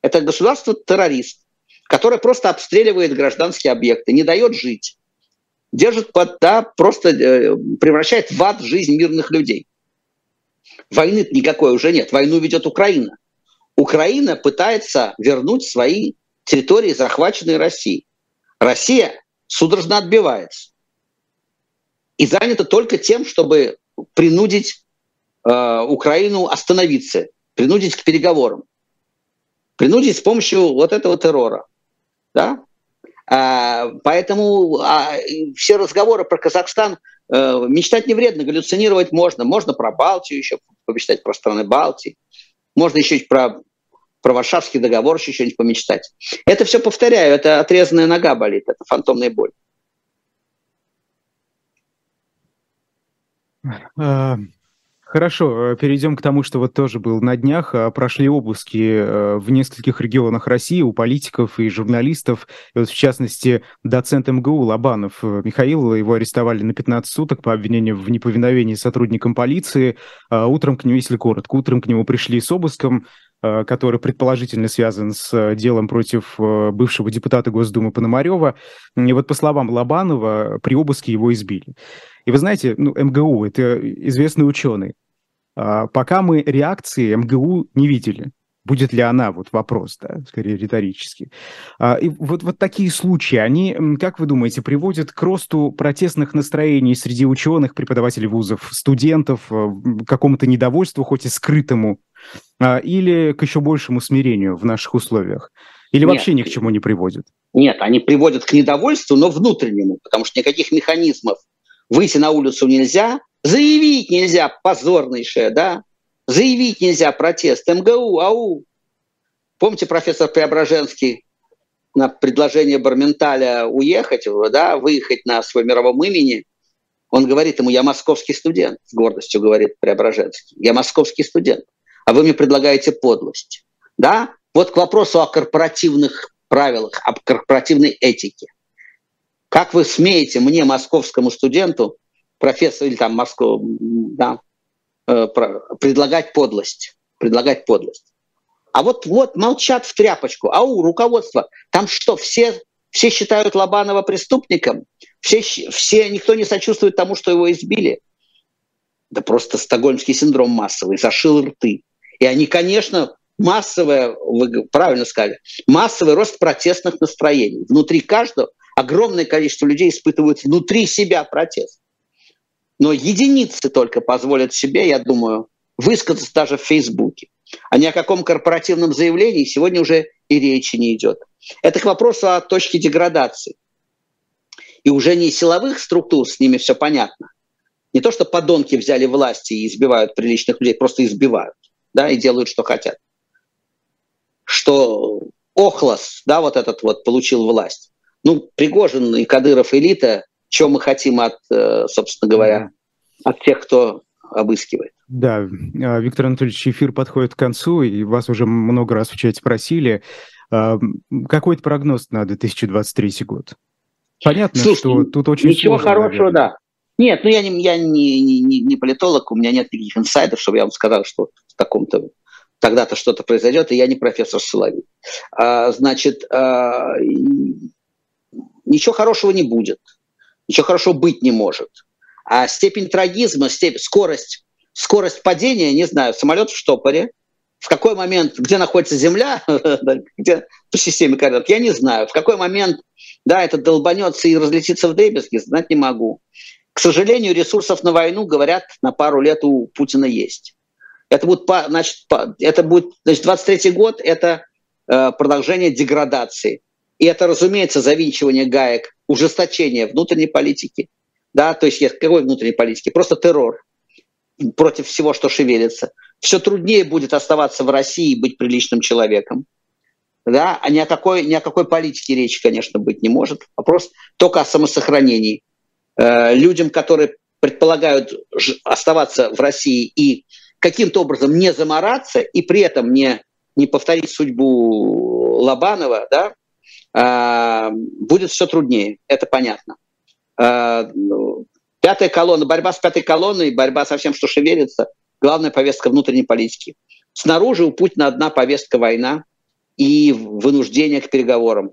Это государство-террорист, которое просто обстреливает гражданские объекты, не дает жить, держит под, да, просто э, превращает в ад жизнь мирных людей. Войны никакой уже нет. Войну ведет Украина. Украина пытается вернуть свои территории, захваченные Россией. Россия судорожно отбивается. И занята только тем, чтобы принудить э, Украину остановиться, принудить к переговорам, принудить с помощью вот этого террора. Да? А, поэтому а, все разговоры про Казахстан Э, мечтать не вредно, галлюцинировать можно. Можно про Балтию еще помечтать, про страны Балтии. Можно еще про, про Варшавский договор еще что-нибудь помечтать. Это все повторяю, это отрезанная нога болит, это фантомная боль. Хорошо, э, перейдем к тому, что вот тоже был на днях. А, прошли обыски э, в нескольких регионах России у политиков и журналистов. И вот, в частности, доцент МГУ Лобанов э, Михаил, его арестовали на 15 суток по обвинению в неповиновении сотрудникам полиции. А, утром к нему, если коротко, утром к нему пришли с обыском который предположительно связан с делом против бывшего депутата Госдумы Пономарева. И вот по словам Лобанова, при обыске его избили. И вы знаете, ну, МГУ – это известный ученый. А, пока мы реакции МГУ не видели. Будет ли она, вот вопрос, да, скорее риторический. А, и вот, вот такие случаи, они, как вы думаете, приводят к росту протестных настроений среди ученых, преподавателей вузов, студентов, э, к какому-то недовольству, хоть и скрытому, а, или к еще большему смирению в наших условиях? Или Нет. вообще ни к чему не приводят? Нет, они приводят к недовольству, но внутреннему, потому что никаких механизмов выйти на улицу нельзя, заявить нельзя, позорнейшее, да, заявить нельзя протест, МГУ, АУ. Помните, профессор Преображенский на предложение Барменталя уехать, да, выехать на свой мировом имени, он говорит ему, я московский студент, с гордостью говорит Преображенский, я московский студент, а вы мне предлагаете подлость. Да? Вот к вопросу о корпоративных правилах, об корпоративной этике. Как вы смеете мне, московскому студенту, профессор или там морского, да, э, предлагать подлость, предлагать подлость. А вот, вот молчат в тряпочку. Ау, руководство, там что, все, все считают Лобанова преступником? Все, все, никто не сочувствует тому, что его избили? Да просто стокгольмский синдром массовый, зашил рты. И они, конечно, массовое, вы правильно сказали, массовый рост протестных настроений. Внутри каждого огромное количество людей испытывают внутри себя протест. Но единицы только позволят себе, я думаю, высказаться даже в Фейсбуке. А ни о каком корпоративном заявлении сегодня уже и речи не идет. Это к вопросу о точке деградации. И уже не силовых структур, с ними все понятно. Не то, что подонки взяли власти и избивают приличных людей, просто избивают, да, и делают, что хотят. Что Охлос, да, вот этот вот получил власть. Ну, Пригожин и Кадыров элита, что мы хотим от, э, собственно говоря, от тех, кто обыскивает. Да, а, Виктор Анатольевич, эфир подходит к концу, и вас уже много раз в чате спросили. А, какой-то прогноз на 2023 год? Понятно, Слушайте, что тут очень Ничего сложно, хорошего, наверное. да. Нет, ну я, не, я не, не, не политолог, у меня нет никаких инсайдов, чтобы я вам сказал, что в таком-то тогда-то что-то произойдет, и я не профессор Соловей. А, значит, а, ничего хорошего не будет, ничего хорошего быть не может. А степень трагизма, степень, скорость, скорость падения, не знаю, самолет в штопоре, в какой момент, где находится Земля, где по системе координат, я не знаю. В какой момент, да, это долбанется и разлетится в дребезги, знать не могу. К сожалению, ресурсов на войну, говорят, на пару лет у Путина есть. Это будет, значит, это будет, значит, 23 год – это э, продолжение деградации. И это, разумеется, завинчивание гаек, ужесточение внутренней политики. Да, то есть какой внутренней политики? Просто террор против всего, что шевелится. Все труднее будет оставаться в России и быть приличным человеком. Да, а ни о какой, ни о какой политике речи, конечно, быть не может. Вопрос только о самосохранении. Э, людям, которые предполагают оставаться в России и каким-то образом не замораться и при этом не, не повторить судьбу Лобанова, да, будет все труднее, это понятно. А, ну, пятая колонна, борьба с пятой колонной, борьба со всем, что шевелится, главная повестка внутренней политики. Снаружи у Путина одна повестка война и вынуждение к переговорам.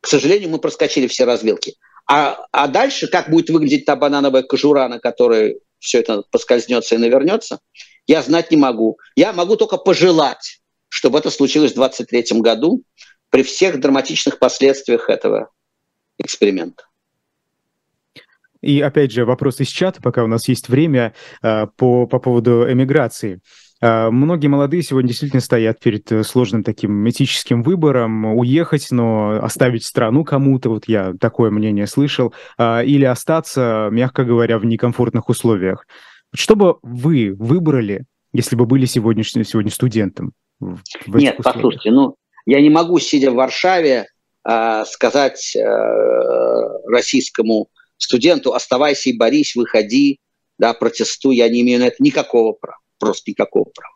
К сожалению, мы проскочили все развилки. А, а дальше, как будет выглядеть та банановая кожура, на которой все это поскользнется и навернется, я знать не могу. Я могу только пожелать, чтобы это случилось в 2023 году при всех драматичных последствиях этого эксперимента. И опять же, вопрос из чата, пока у нас есть время, а, по, по поводу эмиграции. А, многие молодые сегодня действительно стоят перед э, сложным таким этическим выбором уехать, но оставить страну кому-то, вот я такое мнение слышал, или остаться, мягко говоря, в некомфортных условиях. Что бы вы выбрали, если бы были сегодня, сегодня студентом? Нет, условиях? послушайте, ну, я не могу, сидя в Варшаве, э, сказать э, российскому студенту, оставайся и борись, выходи, да, протестуй. Я не имею на это никакого права просто никакого права.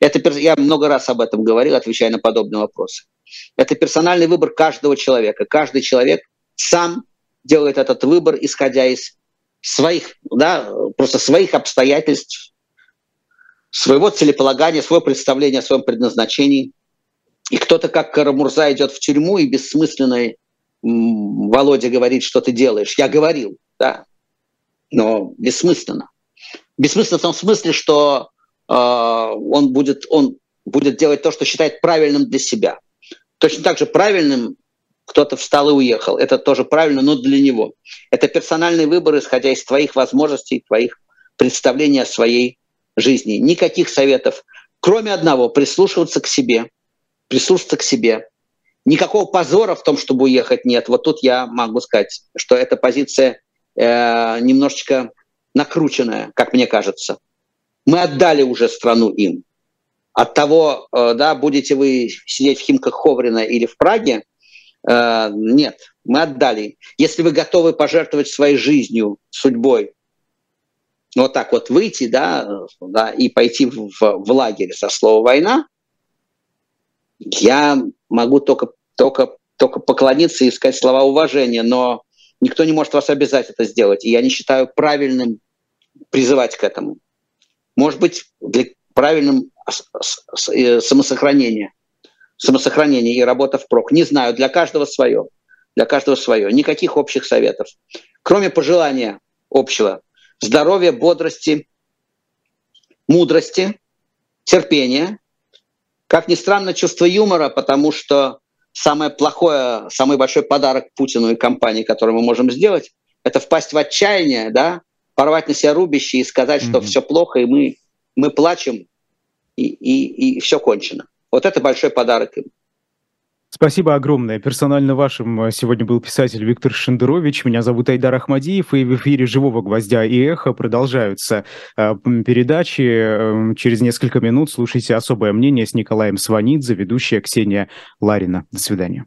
Это, я много раз об этом говорил, отвечая на подобные вопросы. Это персональный выбор каждого человека. Каждый человек сам делает этот выбор, исходя из своих, да, просто своих обстоятельств, своего целеполагания, своего представления о своем предназначении. И кто-то, как Карамурза, идет в тюрьму и бессмысленный Володя говорит, что ты делаешь. Я говорил, да, но бессмысленно. Бессмысленно в том смысле, что а, он будет, он будет делать то, что считает правильным для себя. Точно так же правильным кто-то встал и уехал. Это тоже правильно, но для него. Это персональный выбор, исходя из твоих возможностей, твоих представлений о своей жизни. Никаких советов, кроме одного, прислушиваться к себе. Прислушаться к себе. Никакого позора в том, чтобы уехать, нет. Вот тут я могу сказать, что эта позиция э, немножечко накрученная, как мне кажется. Мы отдали уже страну им. От того, э, да, будете вы сидеть в Химках Ховрина или в Праге, э, нет, мы отдали. Если вы готовы пожертвовать своей жизнью, судьбой, вот так вот выйти, да, да и пойти в, в лагерь со слова «война», я могу только, только, только поклониться и сказать слова уважения, но никто не может вас обязать это сделать. И я не считаю правильным призывать к этому. Может быть, для правильным э, самосохранения. Самосохранение и работа впрок. Не знаю, для каждого свое. Для каждого свое. Никаких общих советов. Кроме пожелания общего. Здоровья, бодрости, мудрости, терпения. Как ни странно, чувство юмора, потому что самое плохое, самый большой подарок Путину и компании, который мы можем сделать, это впасть в отчаяние, да, порвать на себя рубище и сказать, mm-hmm. что все плохо, и мы, мы плачем, и, и, и все кончено. Вот это большой подарок им. Спасибо огромное. Персонально вашим э, сегодня был писатель Виктор Шендерович. Меня зовут Айдар Ахмадиев, и в эфире «Живого гвоздя» и «Эхо» продолжаются э, передачи. Э, через несколько минут слушайте «Особое мнение» с Николаем Сванидзе, ведущая Ксения Ларина. До свидания.